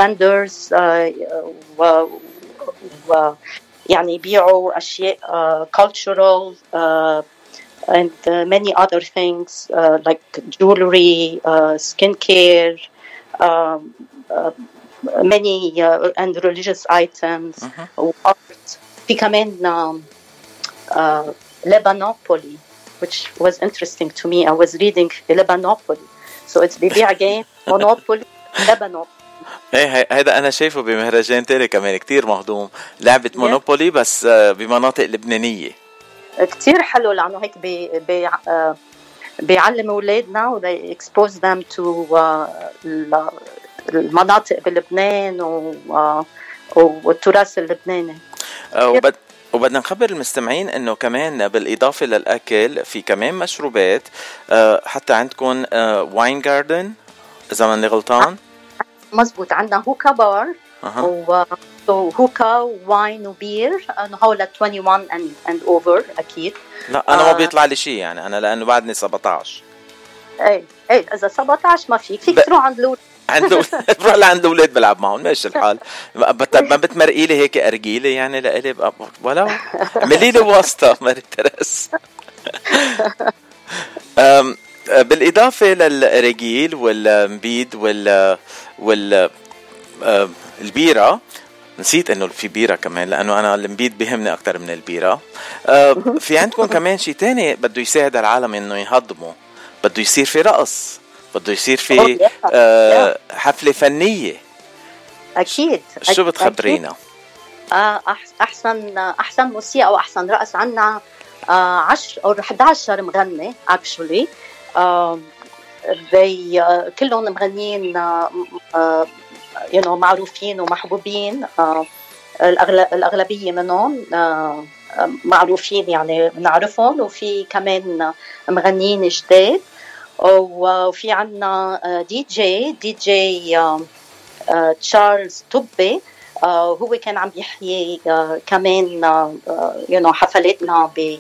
و, يعني يبيعوا أشياء uh, and uh, many other things uh, like jewelry, uh, skincare, um, uh, many uh, and religious items, art. في كمان um, uh, Lebanopoly, which was interesting to me. I was reading Lebanopoly. So it's بيبيع game Monopoly, Lebanopoly. ايه هي- هيدا انا شايفه بمهرجان تاني كمان كتير مهضوم لعبة مونوبولي بس آه، بمناطق لبنانية كتير حلو لأنه هيك بي بي آه، بيعلم أولادنا و they expose them to آه، ال- المناطق بلبنان و آه، والتراث اللبناني. آه، وبد وبدنا نخبر المستمعين إنه كمان بالإضافة للأكل في كمان مشروبات حتى عندكم wine garden إذا ماني غلطان. مزبوط. عندنا hookah bar أها. و so hookah wine و beer انه هول 21 and and over أكيد. لا أنا ما آه. بيطلع لي شيء يعني أنا لأنه بعدني 17 إيه إيه إذا 17 ما فيك فيك تروح عند لول عند بروح لعند الاولاد بلعب معهم ماشي الحال. ما بت- ما بتمرقي لي هيك أرجيلة يعني لإلي بقى ولو اعملي لي واسطة ماري تريس أم، بالإضافة للرجيل والمبيد وال وال البيرة نسيت إنه في بيرة كمان لأنه أنا المبيد بيهمني أكثر من البيرة. أه، في عندكم كمان شيء تاني بده يساعد العالم إنه يهضموا بده يصير في رقص بده يصير في. أه، حفلة فنية. أكيد شو. بتخبرينا؟ آه، أحسن أحسن موسيقى واحسن رقص عندنا 10 أو 11 مغني actually آه، كلهم مغنيين you know معروفين ومحبوبين آه، الأغل- الأغلبية منهم آه، آه، معروفين يعني بنعرفهم وفي كمان مغنيين جداد وفي عنا DJ DJ تشارلز توبي آه، هو كان عم يحيي آه، كمان you know حفلاتنا ب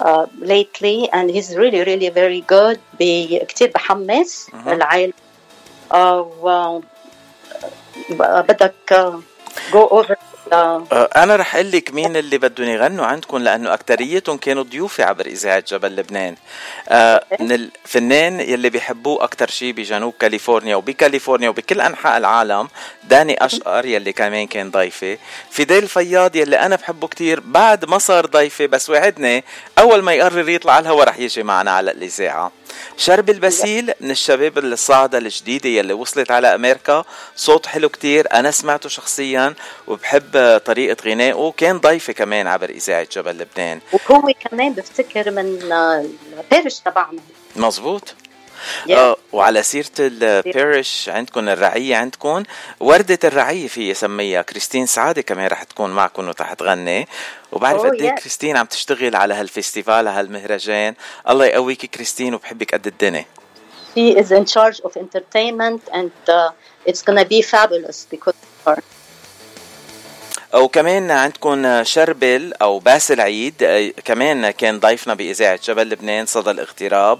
uh, lately and he's really really very good ب- كتير بحمس. العالم آه، بدك آه، over the- أه، أنا رح أقول لك مين اللي بدهم يغنوا عندكم لأنه اكثريتهم كانوا ضيوفي عبر إذاعة جبل لبنان. أه، من الفنان يلي بيحبوه أكثر شيء بجنوب كاليفورنيا وبكاليفورنيا وبكل أنحاء العالم داني أشقر يلي كمان كان ضيفي. فيديل فياض يلي أنا بحبه كتير بعد ما صار ضيفي بس وعدني أول ما يقرر يطلع على الهوا رح يجي معنا على الإذاعة. شربل باسيل من الشباب الصاعدة الجديدة يلي وصلت على أمريكا. صوت حلو كتير. أنا سمعته شخصيا وبحب طريقة غنائه. كان ضيفي كمان عبر إذاعة جبل لبنان. وهو كمان بفتكر من ال parish تبعنا. مزبوط. آه وعلى سيرة ال parish عندكم الرعية عندكم وردة الرعية في سميها كريستين سعادة كمان رح تكون معكم وتح تغني. وبعرف Oh, قد إيه. كريستين عم تشتغل على هال festival هالمهرجان. الله يقويكي كريستين وبحبك قد الدنيا. She is in charge of entertainment and uh, it's gonna be fabulous because of her. وكمان عندكم شربل أو باسل عيد آه، كمان كان ضيفنا بإذاعة جبل لبنان صدى الاغتراب.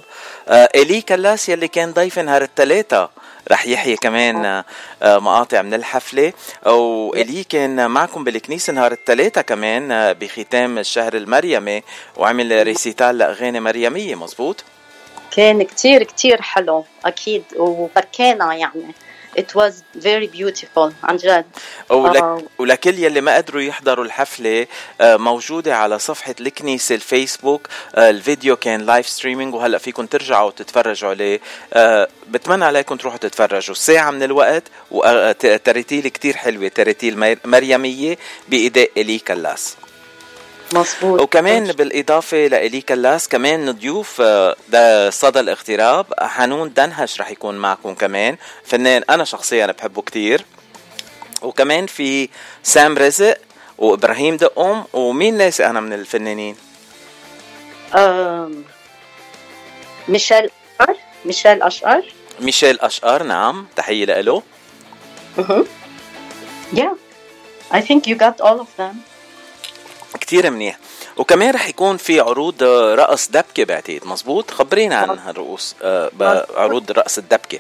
آه، إلي كلاس يلي كان ضيف نهار الثلاثاء رح يحيي كمان آه، مقاطع من الحفلة. والي كان معكم بالكنيسة نهار الثلاثاء كمان بختام الشهر المريمي وعمل recital لأغاني مريمية مزبوط؟ كان كتير كتير حلو أكيد وبكينا يعني. It was very beautiful عن جد ولك آه. ولكل يلي ما قدروا يحضروا الحفلة آه، موجودة على صفحة الكنيسة الفيسبوك آه، الفيديو كان live streaming وهلأ فيكم ترجعوا تتفرجوا عليه. بتمنى عليكم تروحوا تتفرجوا. ساعة من الوقت وترتيل كتير حلوة ترتيل مر- مريمية بأداء إلي كلاس. مظبوط. وكمان بالإضافة لإلي كلاس كمان ضيوف آه، صدى الاغتراب. حنون دنهش رح يكون معكم كمان. فنان أنا شخصيا بحبه كتير. وكمان في سام رزق وإبراهيم دقم ومين ناسي أنا من الفنانين؟ ميشيل أشقر. ميشيل أشقر. ميشيل أشقر نعم. تحية له مهم. yeah. I think you got all of them. كتير منيح. وكمان رح يكون في عروض آه، رقص دبكة بعتقد مزبوط خبرينا عن هالرقص آه، عروض رقص الدبكة.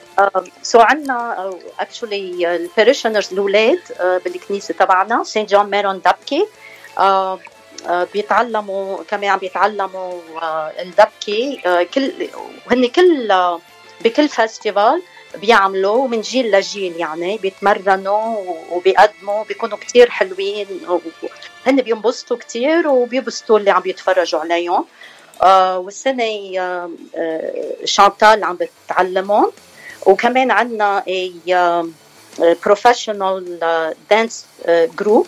So عندنا actually ال parishioners الأولاد uh, بالكنيسة تبعنا Saint John Maron uh, uh, بيتعلموا كمان عم بيتعلموا الدبكة. كل هن كل بكل festival بيعملوا من جيل لجيل يعني بيتمرنوا وبيقدموا بيكونوا كتير حلوين هن بينبسطوا كتير وبيبسطوا اللي عم يتفرجوا عليهم. آه والسنة آه آه شانتال عم بتعلمهم. وكمان عندنا a professional dance group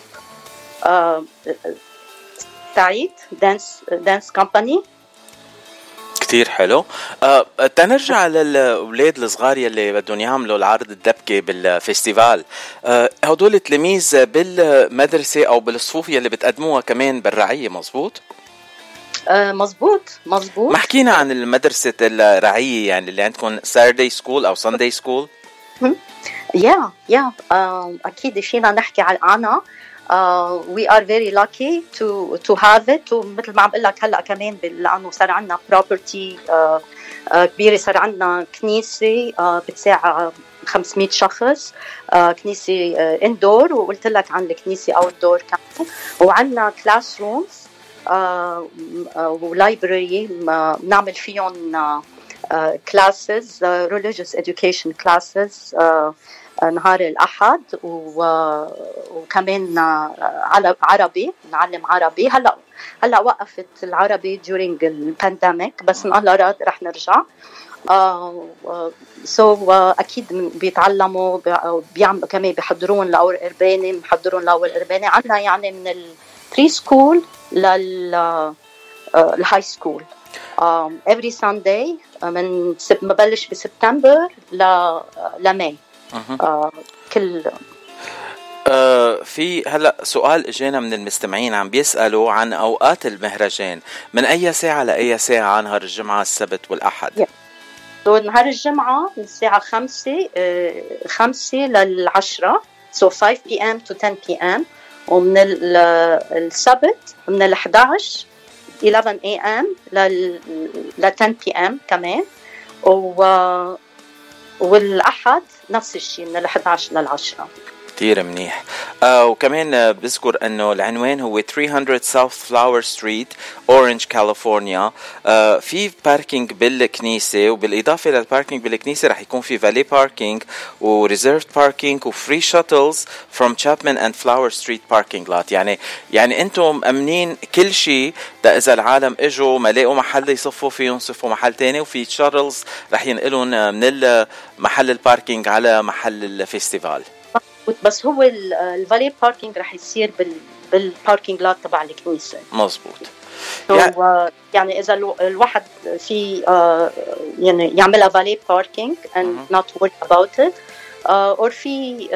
سعيد dance dance company كتير حلو. آه تنرجع للأولاد الصغار يلي بدهم يعملوا العرض الدبكة بالفستيفال آه هدول تلاميذ بالمدرسة أو بالصفوف يلي بتقدموها كمان بالرعية مزبوط؟ آه مزبوط مزبوط. ما حكينا عن المدرسة الرعية يعني اللي عندكم Saturday school أو Sunday school يا يا أكيد فينا نحكي عن- عنها. We are very lucky to to have it. ومثل ما عم بقول لك هلا كمان لأنه صار عندنا property uh, uh, كبيرة صار عندنا كنيسة uh, بتساع 500 شخص كنيسة indoor وقلت لك عن الكنيسة outdoor كمان. وعندنا classrooms و library بنعمل فيهم classes religious education classes نهار الأحد. وكمان على عربي نعلم عربي. هلا هلا وقفت العربي during ال pandemic بس إن الله راد رح نرجع. So أكيد بيتعلموا بيعملوا كمان بيحضرون لأول قرباني بنحضرون لأول قرباني. عندنا يعني من ال pre-school لل high school every Sunday من ببلش بسبتمبر ل لماي آه، كل آه في هلا سؤال اجانا من المستمعين عم بيسألوا عن أوقات المهرجان من أي ساعة لأي ساعة نهار الجمعة السبت والأحد سو نهار الجمعة من الساعة خمسة آه، خمسة للعشرة so 5 p.m. to 10 p.m. ومن ال- السبت من ال 11 11 a.m. لل ل 10 p.m. كمان و والأحد نفس الشيء من ال 11 لل 10 كتير منيح. آه وكمان آه، بذكر إنه العنوان هو 300 South Flower Street Orange California آه في parking بالكنيسة وبالإضافة لل parking بالكنيسة رح يكون في valet parking و reserved parking و free shuttles from Chapman and Flower Street parking lot يعني يعني أنتم مأمنين كل شيء إذا العالم إجوا ما لاقوا محل يصفوا فيه ينصفوا محل تاني وفي shuttles رح ينقلهم آه، من محل ال parking على محل ال festival بس هو ال- ال valet parking رح يصير بال بال parking lot تبع الكنيسة. مظبوط. So, uh, يعني إذا الو- الواحد في uh, يعني يعملها valet parking and not worry about it uh, or في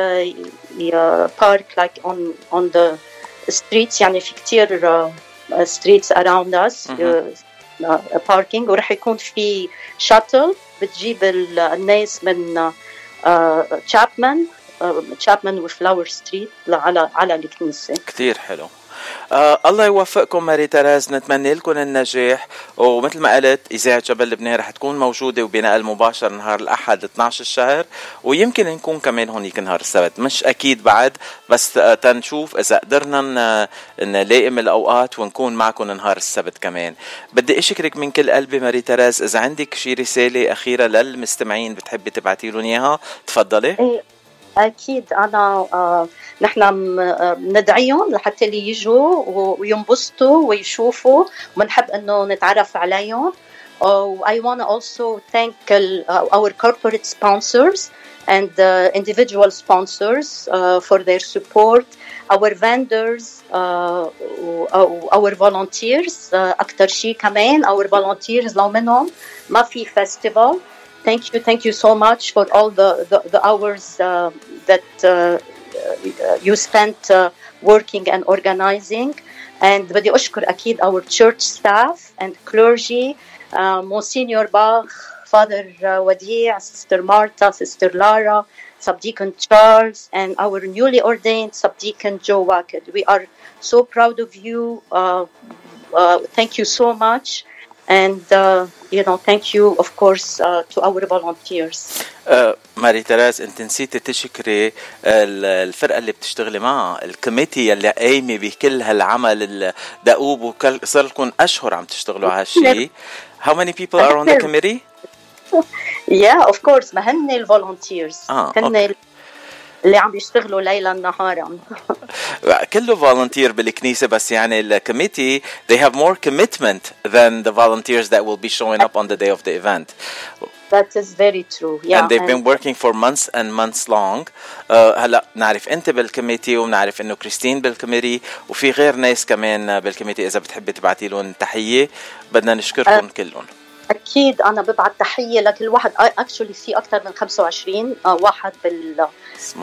park like on on the streets يعني في uh, streets around us parking ورح يكون في shuttle بتجيب ال- الناس من Chapman Chapman و Flower Street على على الكنيسه كتير حلو. آه الله يوفقكم ماري تراز نتمنى لكم النجاح. ومثل ما قلت إذاعة جبل لبنان رح تكون موجودة وبنقل مباشر نهار الأحد 12 الشهر. ويمكن نكون كمان هونيك نهار السبت. مش أكيد بعد بس آه، تنشوف إذا قدرنا نلائم الأوقات ونكون معكم نهار السبت كمان. بدي أشكرك من كل قلبي ماري تراز إذا عندك شي رسالة أخيرة للمستمعين بتحبي تبعتي لهم إياها تفضلي. إيه أكيد أنا آه نحن آه، بندعيهم لحتى اللي يجوا وينبسطوا ويشوفوا وبنحب انه نتعرف عليهم Uh, I want to also thank uh, our corporate sponsors and uh, individual sponsors uh, for their support, our vendors, uh, our volunteers, uh, أكتر شيء كمان our volunteers لو منهم ما في festival thank you thank you so much for all the the, the hours uh, that uh, uh, you spent uh, working and organizing and بدي أشكر أكيد our church staff and clergy uh, Monsignor Bach Father uh, Wadia Sister Martha Sister Lara Subdeacon Charles and our newly ordained Subdeacon Joe Wackett we are so proud of you uh, uh, thank you so much And uh, you know thank you of course uh, to our volunteers. ماري تراز انت نسيتي تشكري ال- الفرقة اللي بتشتغلي معها. الكوميتي اللي قايمة بكل هالعمل الدؤوب وكل صار لكم أشهر عم تشتغلوا على هالشيء How many people are on the committee? yeah of course. ما هن آه، هن اللي عم يشتغلوا ليلا نهارا كله فولنتير بالكنيسة بس يعني الكميتي they have more commitment than the volunteers that will be showing up on the day of the event That is very true. Yeah. And they've been working for months and months long. Uh, هلا نعرف انت بالكميتي ونعرف انه كريستين بالكميتي وفي غير ناس كمان بالكميتي إذا بتحبي تبعتي لهم تحية بدنا نشكركم uh, كلهم. أكيد أنا ببعت تحية لكل واحد. actually في أكثر من 25 آه، واحد بال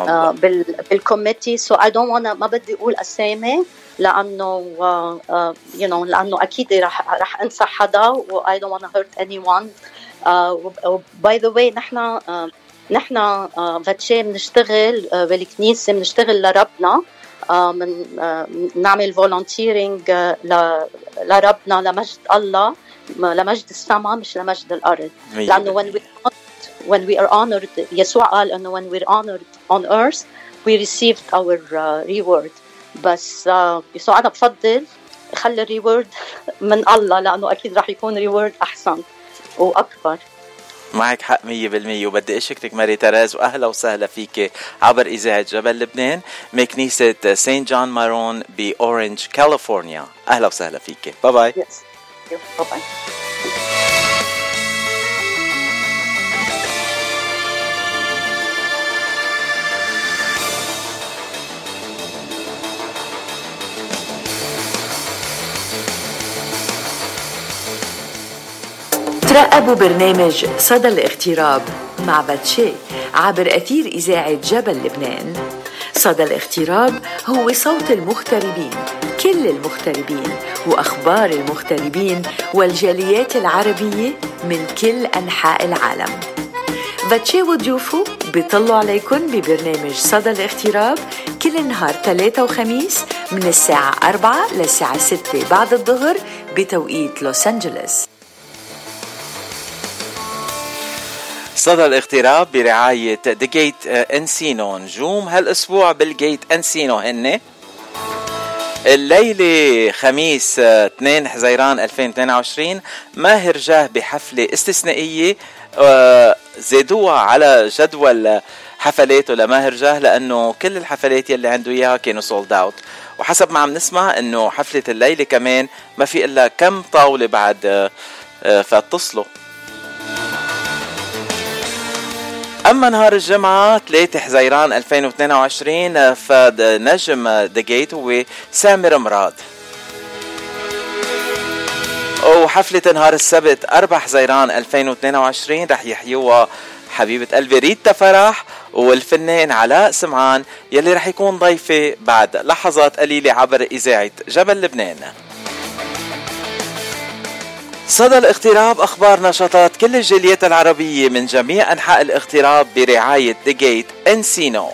آه، بال بال committee. So I don't wanna ما بدي أقول أسامي لأنه you know لأنه أكيد رح رح أنسى حدا و I don't wanna hurt anyone by the way نحن نحن فاتشي بنشتغل بالكنيسة بنشتغل لربنا. من نعمل volunteering لربنا لمجد الله. لمجد السماء مش لمجد الأرض. لأنه when we when we are honored يسوع قال إنه when we're honored on earth we received our uh, reward. بس uh, يسوع أنا بفضل خلي ال reward من الله لأنه أكيد راح يكون reward أحسن وأكبر. معك حق 100% وبدي أشكرك ماري تريز وأهلا وسهلا فيك عبر إذاعة جبل لبنان من كنيسه سين جون مارون بأورنج كاليفورنيا. أهلا وسهلا فيك. bye bye yes. bye bye ترقبوا برنامج صدى الاغتراب مع باتشي عبر أثير إذاعة جبل لبنان. صدى الاغتراب هو صوت المغتربين كل المغتربين وأخبار المغتربين والجاليات العربية من كل أنحاء العالم. باتشي وضيوفه بيطلوا عليكم ببرنامج صدى الاغتراب كل نهار ثلاثة وخميس من الساعة 4 للساعة 6 بعد الظهر بتوقيت لوس أنجلوس. صدى الاغتراب برعاية The Gate Encino نجوم هالأسبوع بال Gate Encino هن. الليلة خميس 2 حزيران 2022 ماهر جاه بحفلة استثنائية آه، زادوها على جدول حفلاته لماهر جاه لأنه كل الحفلات يلي عنده إياها كانوا sold out وحسب ما عم نسمع إنه حفلة الليلة كمان ما في إلا كم طاولة بعد آه، آه، فاتصلوا اما نهار الجمعة 3 حزيران 2022 فنجم ذا جيت هو سامر مراد. وحفلة نهار السبت 4 حزيران 2022 رح يحيوها حبيبة قلبي ريتا فرح والفنان علاء سمعان يلي رح يكون ضيفي بعد لحظات قليلة عبر إذاعة جبل لبنان. صدى الاغتراب أخبار نشاطات كل الجاليات العربية من جميع أنحاء الاغتراب برعاية ذا جيت انسينو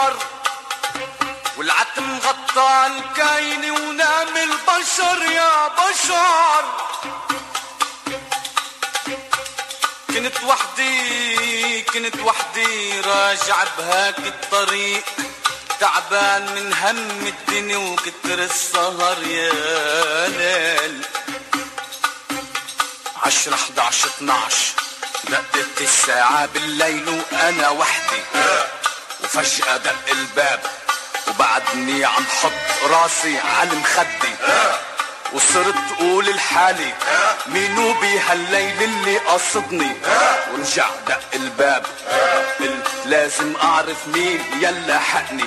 هالقمر والعتم غطى الكاين ونام البشر يا بشر. كنت وحدي كنت وحدي راجع بهاك الطريق تعبان من هم الدنيا وكتر السهر يا ليل. عشرة 11 12 دقت الساعة بالليل وأنا وحدي. وفجأة دق الباب وبعدني عم حط راسي على المخدي وصرت قول لحالي مينو بهالليل اللي قصدني ورجع دق الباب قلت لازم أعرف مين يلا حقني.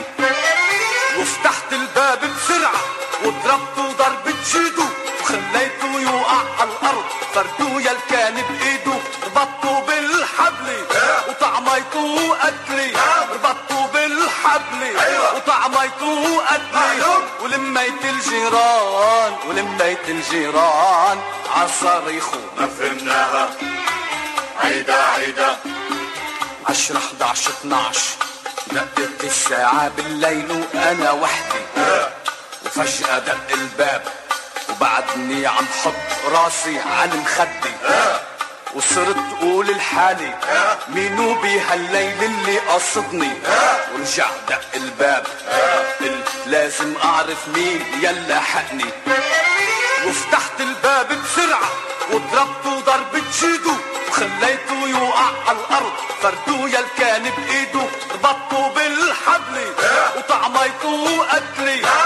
وفتحت الباب بسرعة وضربته ضربة جيدو. وخليته يوقع على الأرض فردو يل كان بإيده ربطته بالحبل وطعميته قتلي ربطته بالحبل وطعميته قتلي ولميت الجيران ولميت الجيران. عالصريخو ما فهمناها. عيدا عيدا عشرة 11 12 دقت الساعة بالليل وأنا وحدي. وفجأة دق الباب وبعدني عم حط راسي على وصرت قول لحالي مينو بهالليل اللي قصدني. ورجع دق الباب قلت لازم أعرف مين يلا حقني. وفتحت الباب بسرعة وضربته ضربة جيدو. وخليته يوقع على الأرض فردو يل كان بايده ربطته بالحبل وطعميته قتلي. ربطته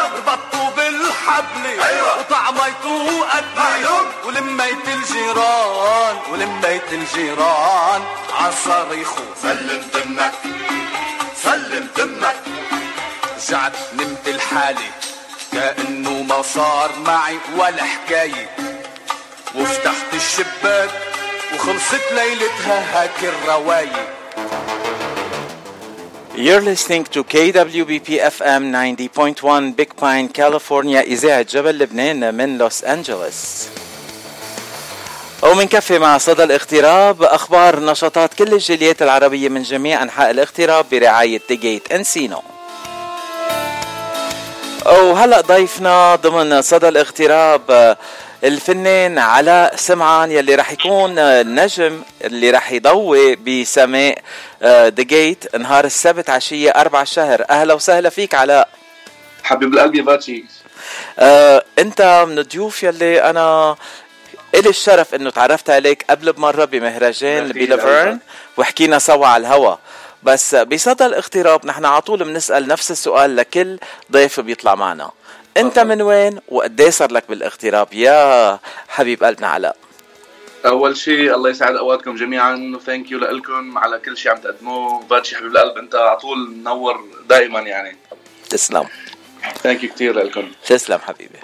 بالحبل وطعميته قتلي ولميت الجيران ولميت الجيران عالصريخو سلم تمك سلم تمك رجعت نمت لحالي كأنه ما صار معي ولا حكاية. وفتحت الشباك وخلصت ليلتها هاك الرواية. You're listening to KWBP FM 90.1 Big Pine, California. إذاعة جبل لبنان من لوس أنجلوس. ومن كفي مع صدى الاغتراب أخبار نشاطات كل الجاليات العربية من جميع أنحاء الاغتراب برعاية تيجيت انسينو وهلأ ضيفنا ضمن صدى الاغتراب الفنان علاء سمعان يلي راح يكون النجم اللي راح يضوي بسماء The Gate نهار السبت عشية أربعة شهر. أهلا وسهلا فيك علاء. حبيب القلب يا باتشي. آه، أنت من الضيوف يلي أنا إلي الشرف إنه تعرفت عليك قبل بمرة بمهرجان ب La Verne وحكينا سوا على الهوا. بس بصدى الاغتراب نحن على طول بنسأل نفس السؤال لكل ضيف بيطلع معنا. أنت من وين وقد صار لك بالاغتراب؟ يا حبيب قلبنا علاء. أول شيء الله يسعد أوقاتكم جميعا. و thank you لكم على كل شيء عم تقدموه. باتشي حبيب القلب أنت على طول منور دائما يعني. تسلم. thank you كثير لكم تسلم حبيبي.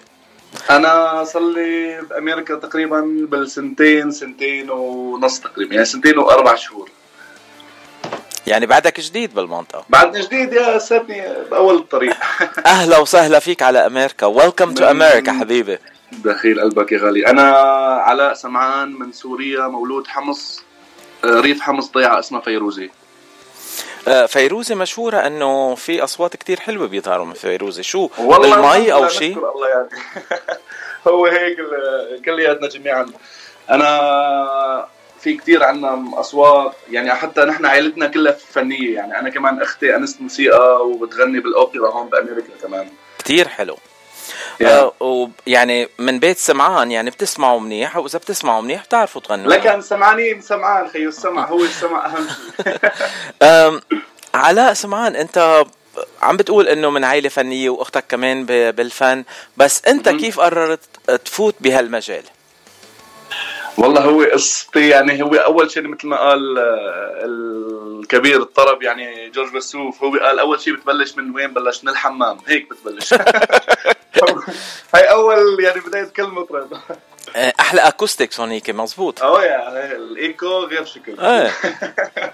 أنا صار لي بأمريكا تقريبا بالسنتين سنتين ونص تقريبا يعني سنتين وأربع شهور. يعني بعدك جديد بالمنطقة. بعدني جديد يا ستي بأول الطريق. أهلا وسهلا فيك على أمريكا welcome to أمريكا حبيبي. دخيل قلبك يا غالي. أنا علاء سمعان من سوريا مولود حمص آه، ريف حمص ضيعة اسمها فيروزي. آه، فيروزي مشهورة إنه في أصوات كتير حلوة بيظهروا من فيروزي. شو والله بالمي أو شيء الله يعني. هو هيك كلياتنا جميعا. أنا في كتير عنا أصوات. يعني حتى نحن عائلتنا كلها فنية. يعني أنا كمان أختي أنست موسيقى وبتغني بالأوبرا هون بأمريكا كمان. كتير حلو. يا. آه ويعني من بيت سمعان يعني بتسمعوا منيح؟ واذا بتسمعوا منيح بتعرفوا تغنوا. لكن سمعانين سمعان خيو السمع. هو السمع أهم شيء. علاء سمعان أنت عم بتقول إنه من عائلة فنية وأختك كمان بالفن بس أنت كيف قررت تفوت بهالمجال؟ والله هو قصتي يعني هو أول شيء مثل ما قال آه، الكبير الطرب يعني جورج وسوف هو قال أول شيء بتبلش من وين؟ بلش من الحمام هيك بتبلش. هاي أول يعني بداية كل مطرب آه، أحلى acoustics هونيك مزبوط. آه يا الإيكو غير شكل إيه.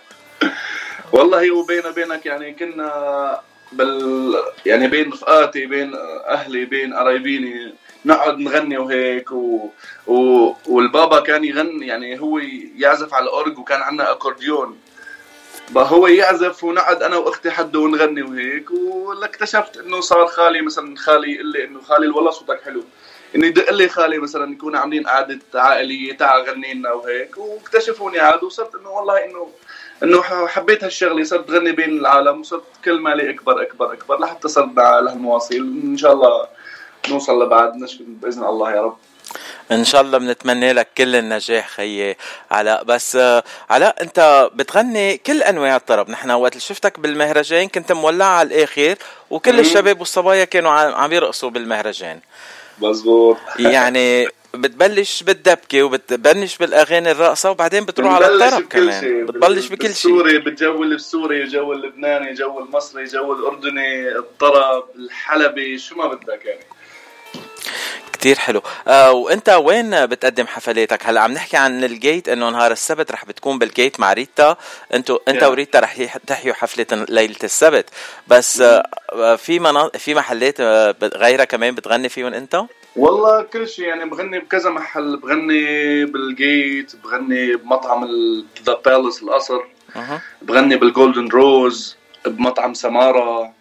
والله وبيني وبينك يعني كنا بال يعني بين رفقاتي بين أهلي بين قرايبيني نقعد نغني وهيك و... و... والبابا كان يغني يعني هو يعزف على الأورج وكان عندنا أكورديون. بقى هو يعزف ونقعد أنا وأختي حده ونغني وهيك واكتشفت إنه صار خالي مثلا خالي يقول لي إنه خالي والله صوتك حلو. إنه يدق لي خالي مثلا نكون عاملين قعدة عائلية تعال غني لنا وهيك واكتشفوني عاد وصرت إنه والله انه إنه حبيت هالشغلة صرت غني بين العالم وصرت كل مالي أكبر أكبر أكبر لحتى صرت على هالمواصيل إن شاء الله نوصل لبعد نشكر بإذن الله يا رب. إن شاء الله بنتمنى لك كل النجاح خيي علاء. بس آه، علاء أنت بتغني كل أنواع الطرب. نحن وقت شفتك بالمهرجان كنت مولع على الآخر وكل مم. الشباب والصبايا كانوا عم يرقصوا بالمهرجان. مزبوط يعني بتبلش بالدبكة وبتبلش بالأغاني الرقصة وبعدين بتروح على بتبلش الطرب بكل كمان. شيء. بتبلش بكل شيء. بالسوري بالجو السوري جو اللبناني جو المصري جو الأردني الطرب الحلبي شو ما بدك يعني. كتير حلو. آه وانت وين بتقدم حفلاتك؟ هلا عم نحكي عن ال Gate انه نهار السبت رح بتكون بال Gate مع ريتا. انتو انت Yeah. وريتا رح تحيوا حفلة ليلة السبت. بس آه آه، في منا... في محلات آه، غيرها كمان بتغني فيهم انت؟ والله كل شيء يعني بغني بكذا محل. بغني بال Gate بغني بمطعم The Palace القصر أها. بغني بال Golden Rose بمطعم سمارة. إيه،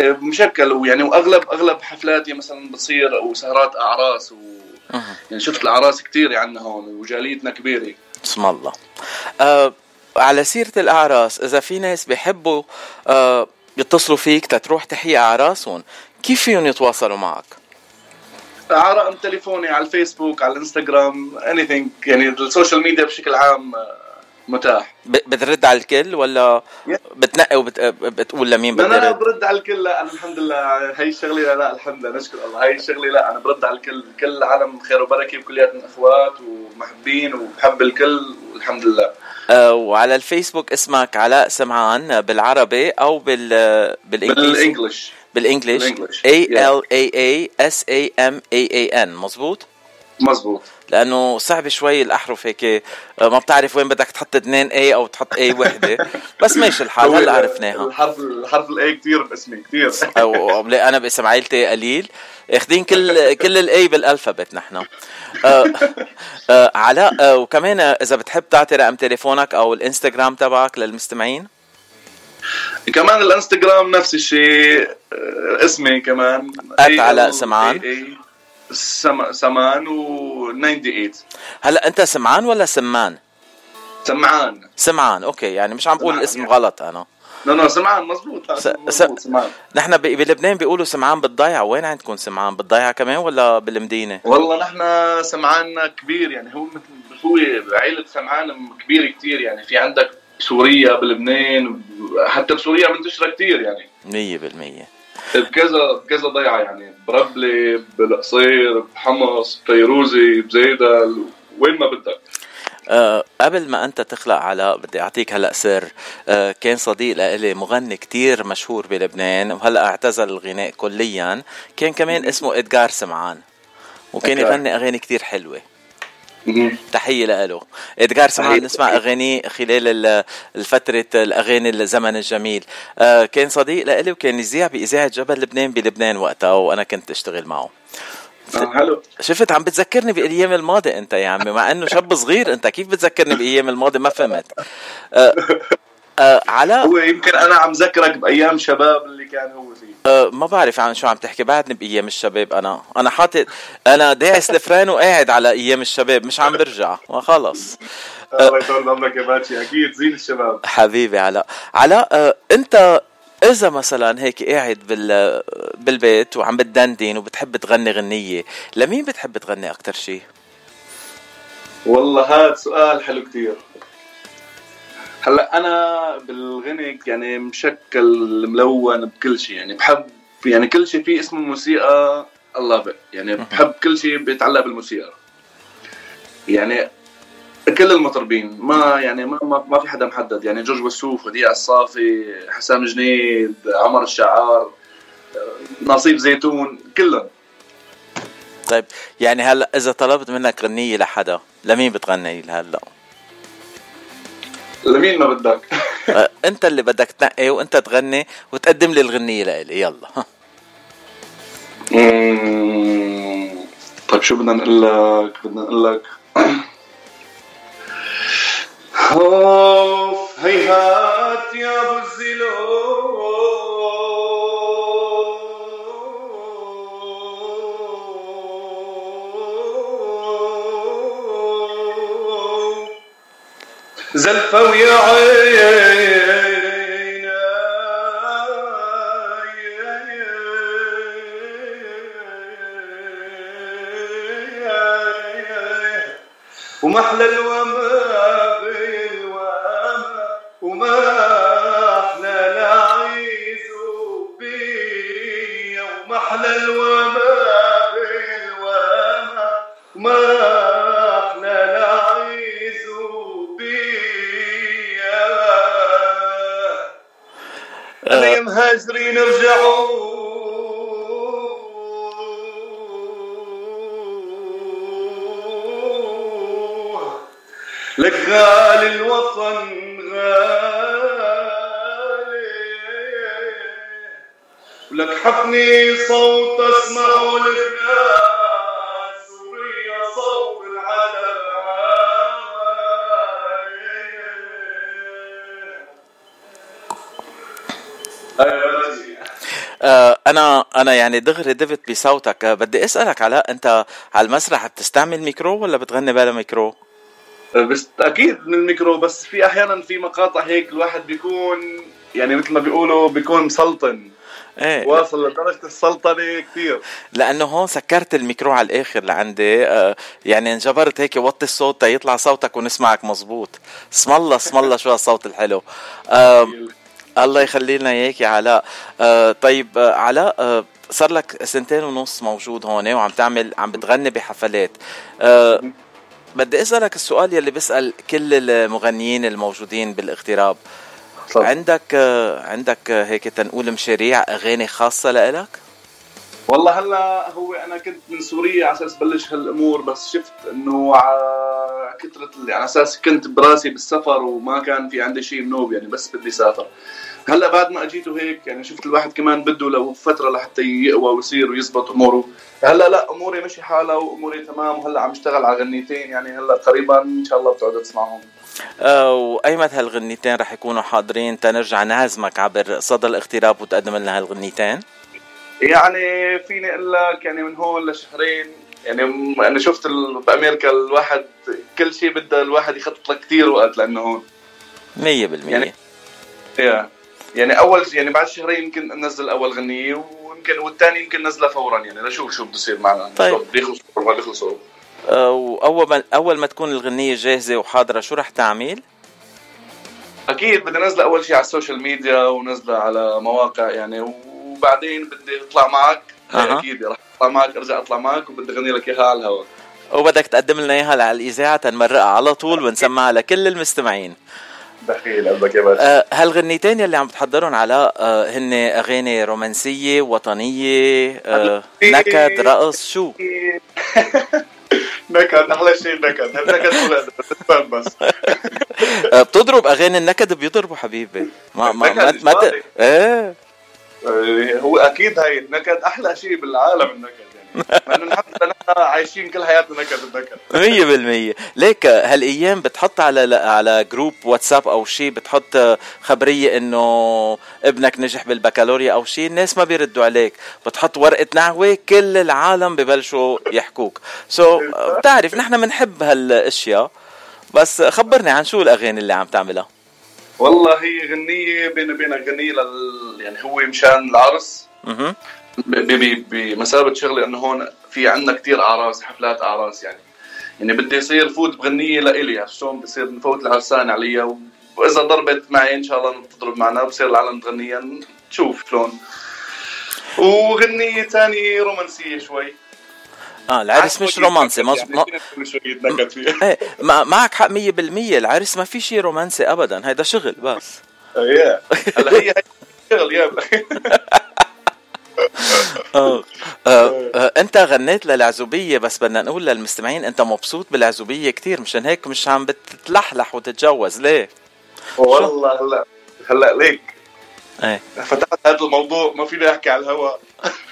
مشكل ويعني وأغلب أغلب حفلاتي مثلا بتصير وسهرات أعراس و. يعني شفت الأعراس كثير عندنا هون وجاليتنا كبيرة اسم الله آه على سيرة الأعراس إذا في ناس بيحبوا آه يتصلوا فيك تتروح تحيي أعراسهم كيف فيهم يتواصلوا معك؟ رقم تليفوني على الفيسبوك على الإنستغرام any anything يعني ال social media بشكل عام آه، متاح. ب- بترد على الكل ولا بتنقي وبتقول لمين بدي أنا رد؟ برد على الكل. لا أنا الحمد لله. هي الشغلة لا الحمد لله. نشكر الله. هي الشغلة لا أنا برد على الكل. كل العالم خير وبركة وكلياتنا أخوات ومحبين وبحب الكل والحمد لله. آه وعلى الفيسبوك اسمك علاء سمعان بالعربي أو بال بالانجلش بالإنجليش. بالإنجليش. A L A A S A M A A N. مزبوط؟ مزبوط لأنه صعب شوي الأحرف هيك آه، ما بتعرف وين بدك تحط اثنين E أو تحط E وحدة. بس ماشي الحال هلا عرفناها. الحرف الحرف ال E كثير باسمي كثير أو أنا باسم عائلتي قليل. أخذين كل كل ال E بال alphabet نحن. آه آه علاء آه وكمان إذا بتحب تعطي رقم تليفونك أو الإنستغرام تبعك للمستمعين. كمان الإنستغرام نفس الشيء اسمي كمان. أت علاء سمعان. ALAA سم... سمان و 98 هلا أنت سمعان ولا سمان؟ سمعان. سمعان أوكي يعني مش عم بقول سمعان، الاسم يعني. غلط أنا. لا لا سمعان مزبوط س- مزبوط سمعان. نحن ب- بلبنان بيقولوا سمعان بالضيعة. وين عندكم سمعان؟ بالضيعة كمان ولا بالمدينة؟ والله نحن سمعاننا كبير يعني هو مثل هو عائلة سمعان كبيرة كتير يعني في عندك بسوريا بلبنان حتى بسوريا منتشرة كتير يعني. مية بالمية. بكذا بكذا ضيعة يعني. بربلة بالقصير بحمص بفيروزي بزيدل وين ما بدك. أه قبل ما أنت تخلق علاء بدي أعطيك هلأ سر. أه كان صديق لإلي مغني كتير مشهور بلبنان وهلأ اعتزل الغناء كليا. كان كمان اسمه ادجار سمعان وكان. يغني أغاني كتير حلوة. تحية لإله ادجار سمعان تحية. نسمع اغانيه خلال ال- الفترة الأغاني الزمن الجميل. أه كان صديق لإلي وكان يذيع بإذاعة جبل لبنان بلبنان وقتها وأنا كنت أشتغل معه. حلو شفت عم بتذكرني بالايام الماضيه أنت يا عمي مع إنه شاب صغير أنت كيف بتذكرني بأيام الماضيه ما فهمت. أه علاء هو يمكن أنا عم ذكرك بأيام شباب اللي كان هو فيه. أه ما بعرف عن شو عم تحكي بعدني بأيام الشباب أنا. أنا حاطط أنا داعس الفران وقاعد على أيام الشباب مش عم برجع. ما خلص. الله يطول عمرك يا باتشي. أكيد زين الشباب. حبيبي علاء علاء أه أنت إذا مثلا هيك قاعد بال بالبيت وعم بتدندن وبتحب تغني غنية لمين بتحب تغني أكثر شيء والله هذا سؤال حلو كتير. هلا أنا بالغنى يعني مشكل ملون بكل شيء يعني بحب يعني كل شيء فيه اسمه موسيقى الله يعني بحب كل شيء بيتعلق بالموسيقى. يعني كل المطربين ما يعني ما ما, ما في حدا محدد يعني جورج وسوف وديع الصافي حسام جنيد عمر الشعار نصيب زيتون كلهم. طيب يعني هلا إذا طلبت منك غنية لحدا لمين بتغني هلا؟ لمين ما بدك؟ آه، انت اللي بدك تنقي وانت تغني وتقدم لي الغنية لإلي. يلا. طيب شو بدنا نقول لك؟ بدنا نقول لك هيهات يا أبو الزلو زلفوا يا عيني. ومحلى الوجه أنا يعني دغري دبت بصوتك. آه، بدي أسألك علاء أنت على المسرح بتستعمل ميكرو ولا بتغني بلا ميكرو؟ بس أكيد من الميكرو بس في أحيانا في مقاطع هيك الواحد بيكون يعني مثل ما بيقولوا بيكون مسلطن إيه. واصل لدرجة السلطنة كثير لأنه هون سكرت الميكرو على الآخر لعندي. آه، يعني انجبرت هيك وطي الصوت يطلع صوتك ونسمعك مزبوط. اسم الله اسم الله شو هالصوت الحلو. آه، الله يخلي لنا إياك يا علاء. آه، طيب آه، علاء آه، صار لك سنتين ونص موجود هون وعم تعمل عم بتغني بحفلات. آه، بدي أسألك السؤال يلي بسال كل المغنيين الموجودين بالاغتراب. عندك آه، عندك آه، هيك تنقول مشاريع أغاني خاصة لإلك؟ والله هلا هو أنا كنت من سوريا على أساس بلش هالأمور بس شفت إنه على كثرة على أساس كنت براسي بالسفر وما كان في عندي شيء منوب يعني بس بدي سافر. هلا بعد ما اجيت وهيك يعني شفت الواحد كمان بده لو فترة لحتى يقوى ويصير ويزبط أموره. هلا لا أموري مشي حالها وأموري تمام وهلا عم اشتغل على غنيتين يعني هلا قريبا إن شاء الله بتقعدوا تسمعهم. آه، وأيمت هالغنيتين رح يكونوا حاضرين تنرجع نعزمك عبر صدى الاغتراب وتقدم لنا هالغنيتين؟ يعني فيني أقول لك يعني من هون لشهرين يعني أنا شفت بامريكا الواحد كل شيء بده الواحد يخطط له كثير وقت لأنه هون 100% يعني يا يعني أول يعني بعد شهرين يمكن أنزل أول غنية ويمكن والثاني يمكن نزله فورا يعني لشوف شو بده يصير معنا طيب. بيخلصوا ولا بيخلصوا آه، وأول ما أول ما تكون الغنية جاهزة وحاضرة شو رح تعمل؟ أكيد بدي انزله أول شيء على ال social media ونزله على مواقع يعني وبعدين بدي اطلع معك. أها. أكيد رح أطلع معك أرجع أطلع معك وبدي أغني لك إياها على الهواء وبدك تقدم لنا إياها على الإذاعة تنمرقها على طول ونسمعها لكل المستمعين. دخيل قلبك يا باشا. آه، هالغنيتين يلي عم بتحضرهم علاء آه، هن أغاني رومانسية وطنية آه، نكد رقص شو؟ نكد أحلى شيء النكد النكد بس. بتضرب أغاني النكد بيضربوا حبيبي. ما ما ما. إيه. هو أكيد هاي النكد أحلى شيء بالعالم النكد يعني. لأنه نحن عايشين كل حياتنا نكد النكد. مية بالمية. ليك هالأيام بتحط على على group واتساب أو شيء بتحط خبرية إنه ابنك نجح بالبكالوريا أو شيء؟ الناس ما بيردوا عليك. بتحط ورقة نعوة كل العالم ببلشوا يحكوك. so so, بتعرف نحن بنحب هالأشياء. بس خبرني عن شو الأغاني اللي عم تعملها؟ والله هي غنية بيني وبينك غنية لل يعني هو مشان العرس. بمثابة شغلة إنه هون في عندنا كتير أعراس حفلات أعراس يعني. يعني بدي يصير فوت بغنية لإلي عرفت شلون؟ بصير نفوت العرسان عليها وإذا ضربت معي إن شاء الله تضرب معنا بصير العالم تغنيها نشوف شلون. وغنية ثانية رومانسية شوي. آه العرس مش رومانسي مظبوط يعني إيه معك حق مية بالمية. العرس ما في شيء رومانسي ابدا. هيدا شغل بس. يا. هلا هي شغل يا. آه. آه. آه. أنت غنيت للعزوبية بس بدنا نقول للمستمعين أنت مبسوط بالعزوبية كتير. مشان هيك مش عم بتتلحلح وتتجوز ليه؟ والله هلا هلا ليك. إيه. فتحت هذا الموضوع ما فيني احكي على الهواء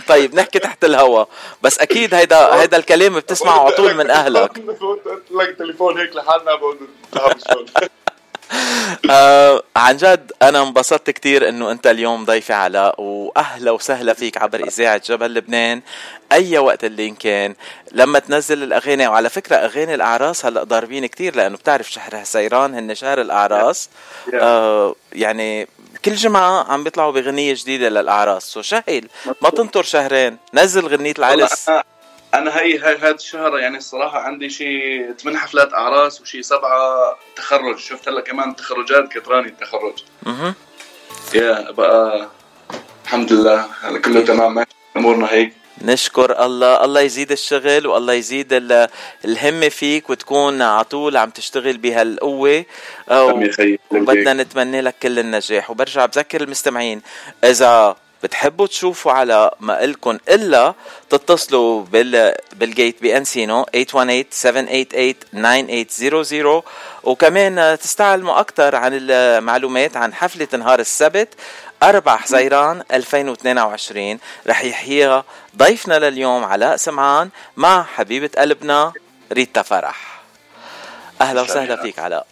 طيب نحكي تحت الهوا. بس أكيد هيدا هيدا الكلام بتسمعه على طول من أهلك. لك تليفون هيك لحالنا آه عن جد أنا انبسطت كتير إنه أنت اليوم ضيفي علاء وأهلا وسهلا فيك عبر إذاعة جبل لبنان أي وقت اللي إن كان. لما تنزل الأغاني وعلى فكرة أغاني الأعراس هلأ ضاربين كتير لأنه بتعرف شهر سيران هن شهر الأعراس. آه يعني كل جمعة عم بيطلعوا بغنية جديدة للأعراس. سو شهل ما تنطر شهرين. نزل غنية العرس. أنا هي هاي هذا الشهر يعني الصراحة عندي شيء ثمان حفلات أعراس وشيء سبعة تخرج. شفت هلا كمان تخرجات كتراني التخرج. أها يا بقى الحمد لله كله تمام ماشي. أمورنا هيك. نشكر الله. الله يزيد الشغل والله يزيد ال- الهمة فيك وتكون على طول عم تشتغل بهالقوة. وبدنا نتمنى لك كل النجاح. وبرجع بذكر المستمعين إذا بتحبوا تشوفوا على ما إلكن إلا تتصلوا بال بالجيت بأنسينو 818-788-9800 وكمان تستعلموا أكثر عن المعلومات عن حفلة نهار السبت. 4 حزيران 2022 رح يحييها ضيفنا لليوم علاء سمعان مع حبيبة قلبنا ريتا فرح. أهلا وسهلا فيك علاء.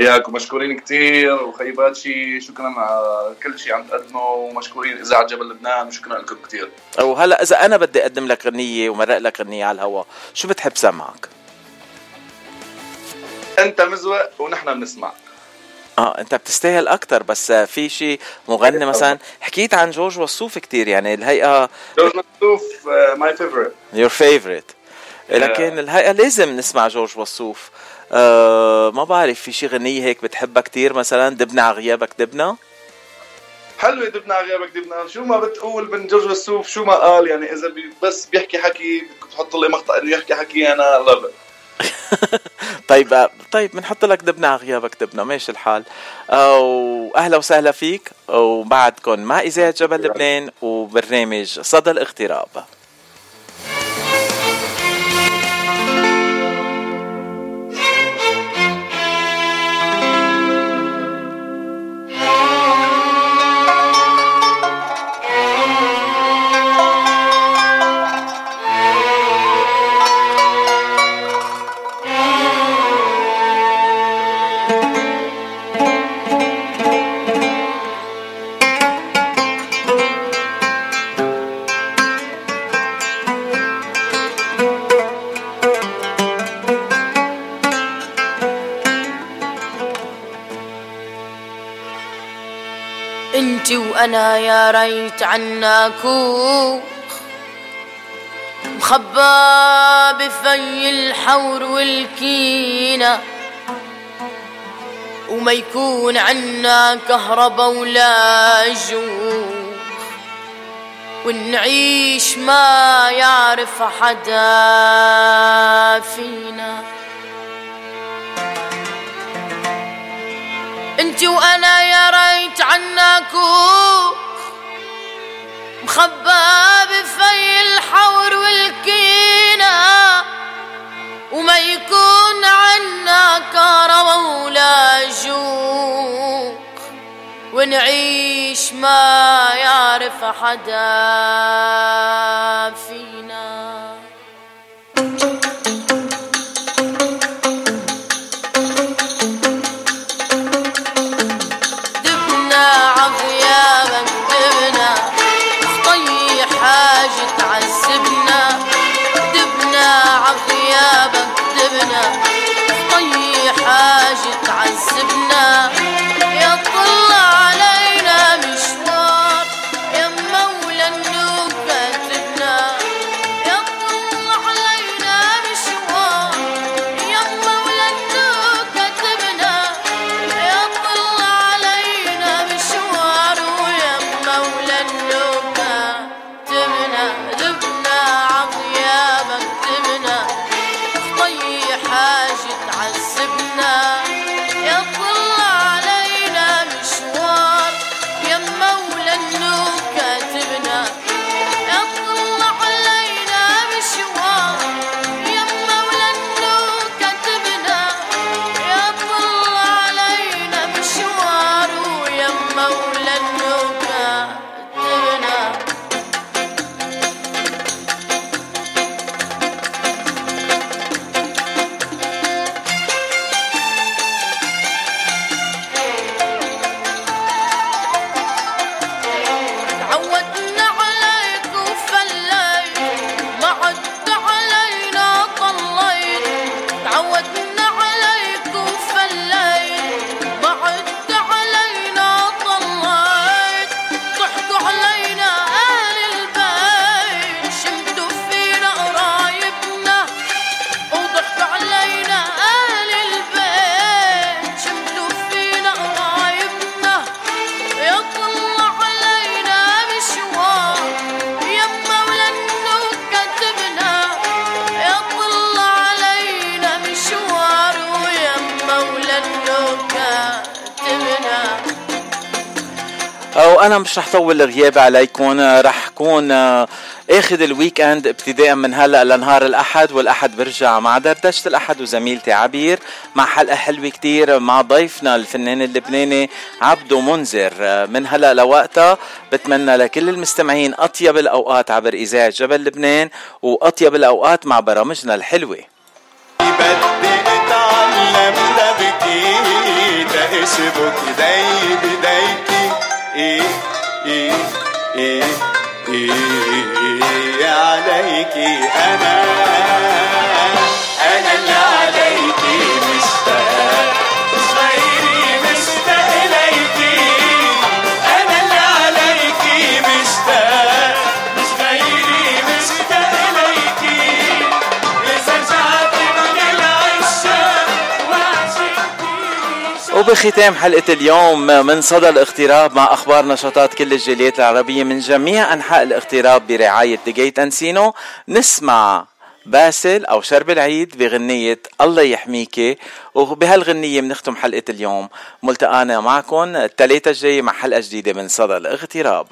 ياكم مشكورين كثير وخيبات شيء شكرا على كل شيء عم تقدمه ومشكورين إذاعة جبل لبنان. وشكرا لكم كثير وهلا إذا أنا بدي أقدم لك غنية ومرق لك غنية على الهواء شو بتحب سمعك؟ أنت مزوق ونحن بنسمع آه أنت بتستاهل أكثر بس في شيء مغني مثلا حكيت عن جورج وصوف كتير يعني الهيئة جورج وصوف my favorite your favorite لكن الهيئة لازم نسمع جورج وصوف آه ما بعرف في شي غنية هيك بتحبها كتير مثلا؟ دبنا على غيابك دبنا حلوة دبنا على غيابك دبنا شو ما بتقول من جورج وصوف شو ما قال يعني إذا بي بس بيحكي حكي بدك تحط لي مقطع إنه يحكي حكي أنا laugh طيب آه، طيب بنحط لك دبنا غيابك دبنا ماشي الحال. واهلا وسهلا فيك وبعدكم مع اذاعه جبل لبنان وبرنامج صدى الاغتراب. وأنا يا ريت عنا كوخ مخبى بفي الحور والكينة. وما يكون عنا كهربا ولا جوخ ونعيش ما يعرف حدا فينا. وأنا يا ريت عنا كوخ مخبى بفي الحور والكينة وما يكون عنا كهربا ولا جوق ونعيش ما يعرف حدا فينا. وأنا مش رح طول غيابي عليكم رح كون اخذ ال weekend ابتداء من هلأ لنهار الأحد والأحد برجع مع دردشة الأحد وزميلتي عبير. مع حلقه حلوة كتير مع ضيفنا الفنان اللبناني عبدو منذر. من هلأ لوقتها بتمنى لكل المستمعين أطيب الأوقات عبر إذاعة جبل لبنان وأطيب الأوقات مع برامجنا الحلوة. بدي اتعلم لبكي اشبك ايدي بديكي إيه إيه إيه إيه عليكي أنا وبختام حلقة اليوم من صدى الاغتراب مع أخبار نشاطات كل الجاليات العربية من جميع أنحاء الاغتراب برعاية ديجيت أنسينو نسمع باسل أو شرب العيد بغنية الله يحميكي وبهالغنية بنختم حلقة اليوم. ملتقانا معكم الثلاثة الجاي مع حلقة جديدة من صدى الاغتراب.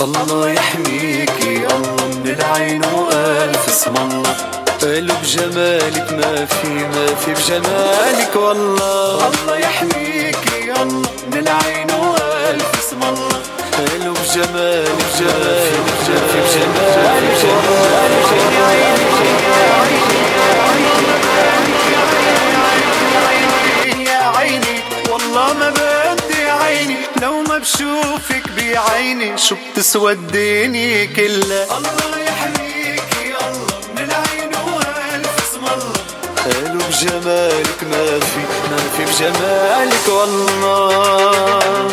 الله يحميكي الله من العين وألف اسم الله. قالوا بجمالك ما في ما في بجمالك والله. الله يحميكي الله من العين وألف اسم الله. قالوا بجمالك جمالك جمالك بجمالك يا عيني لو ما بشوفك بعيني شو بتسوى الدنيا كلها. الله يحميكي الله من العين والف اسم الله. قالوا بجمالك ما في ما في بجمالك والله.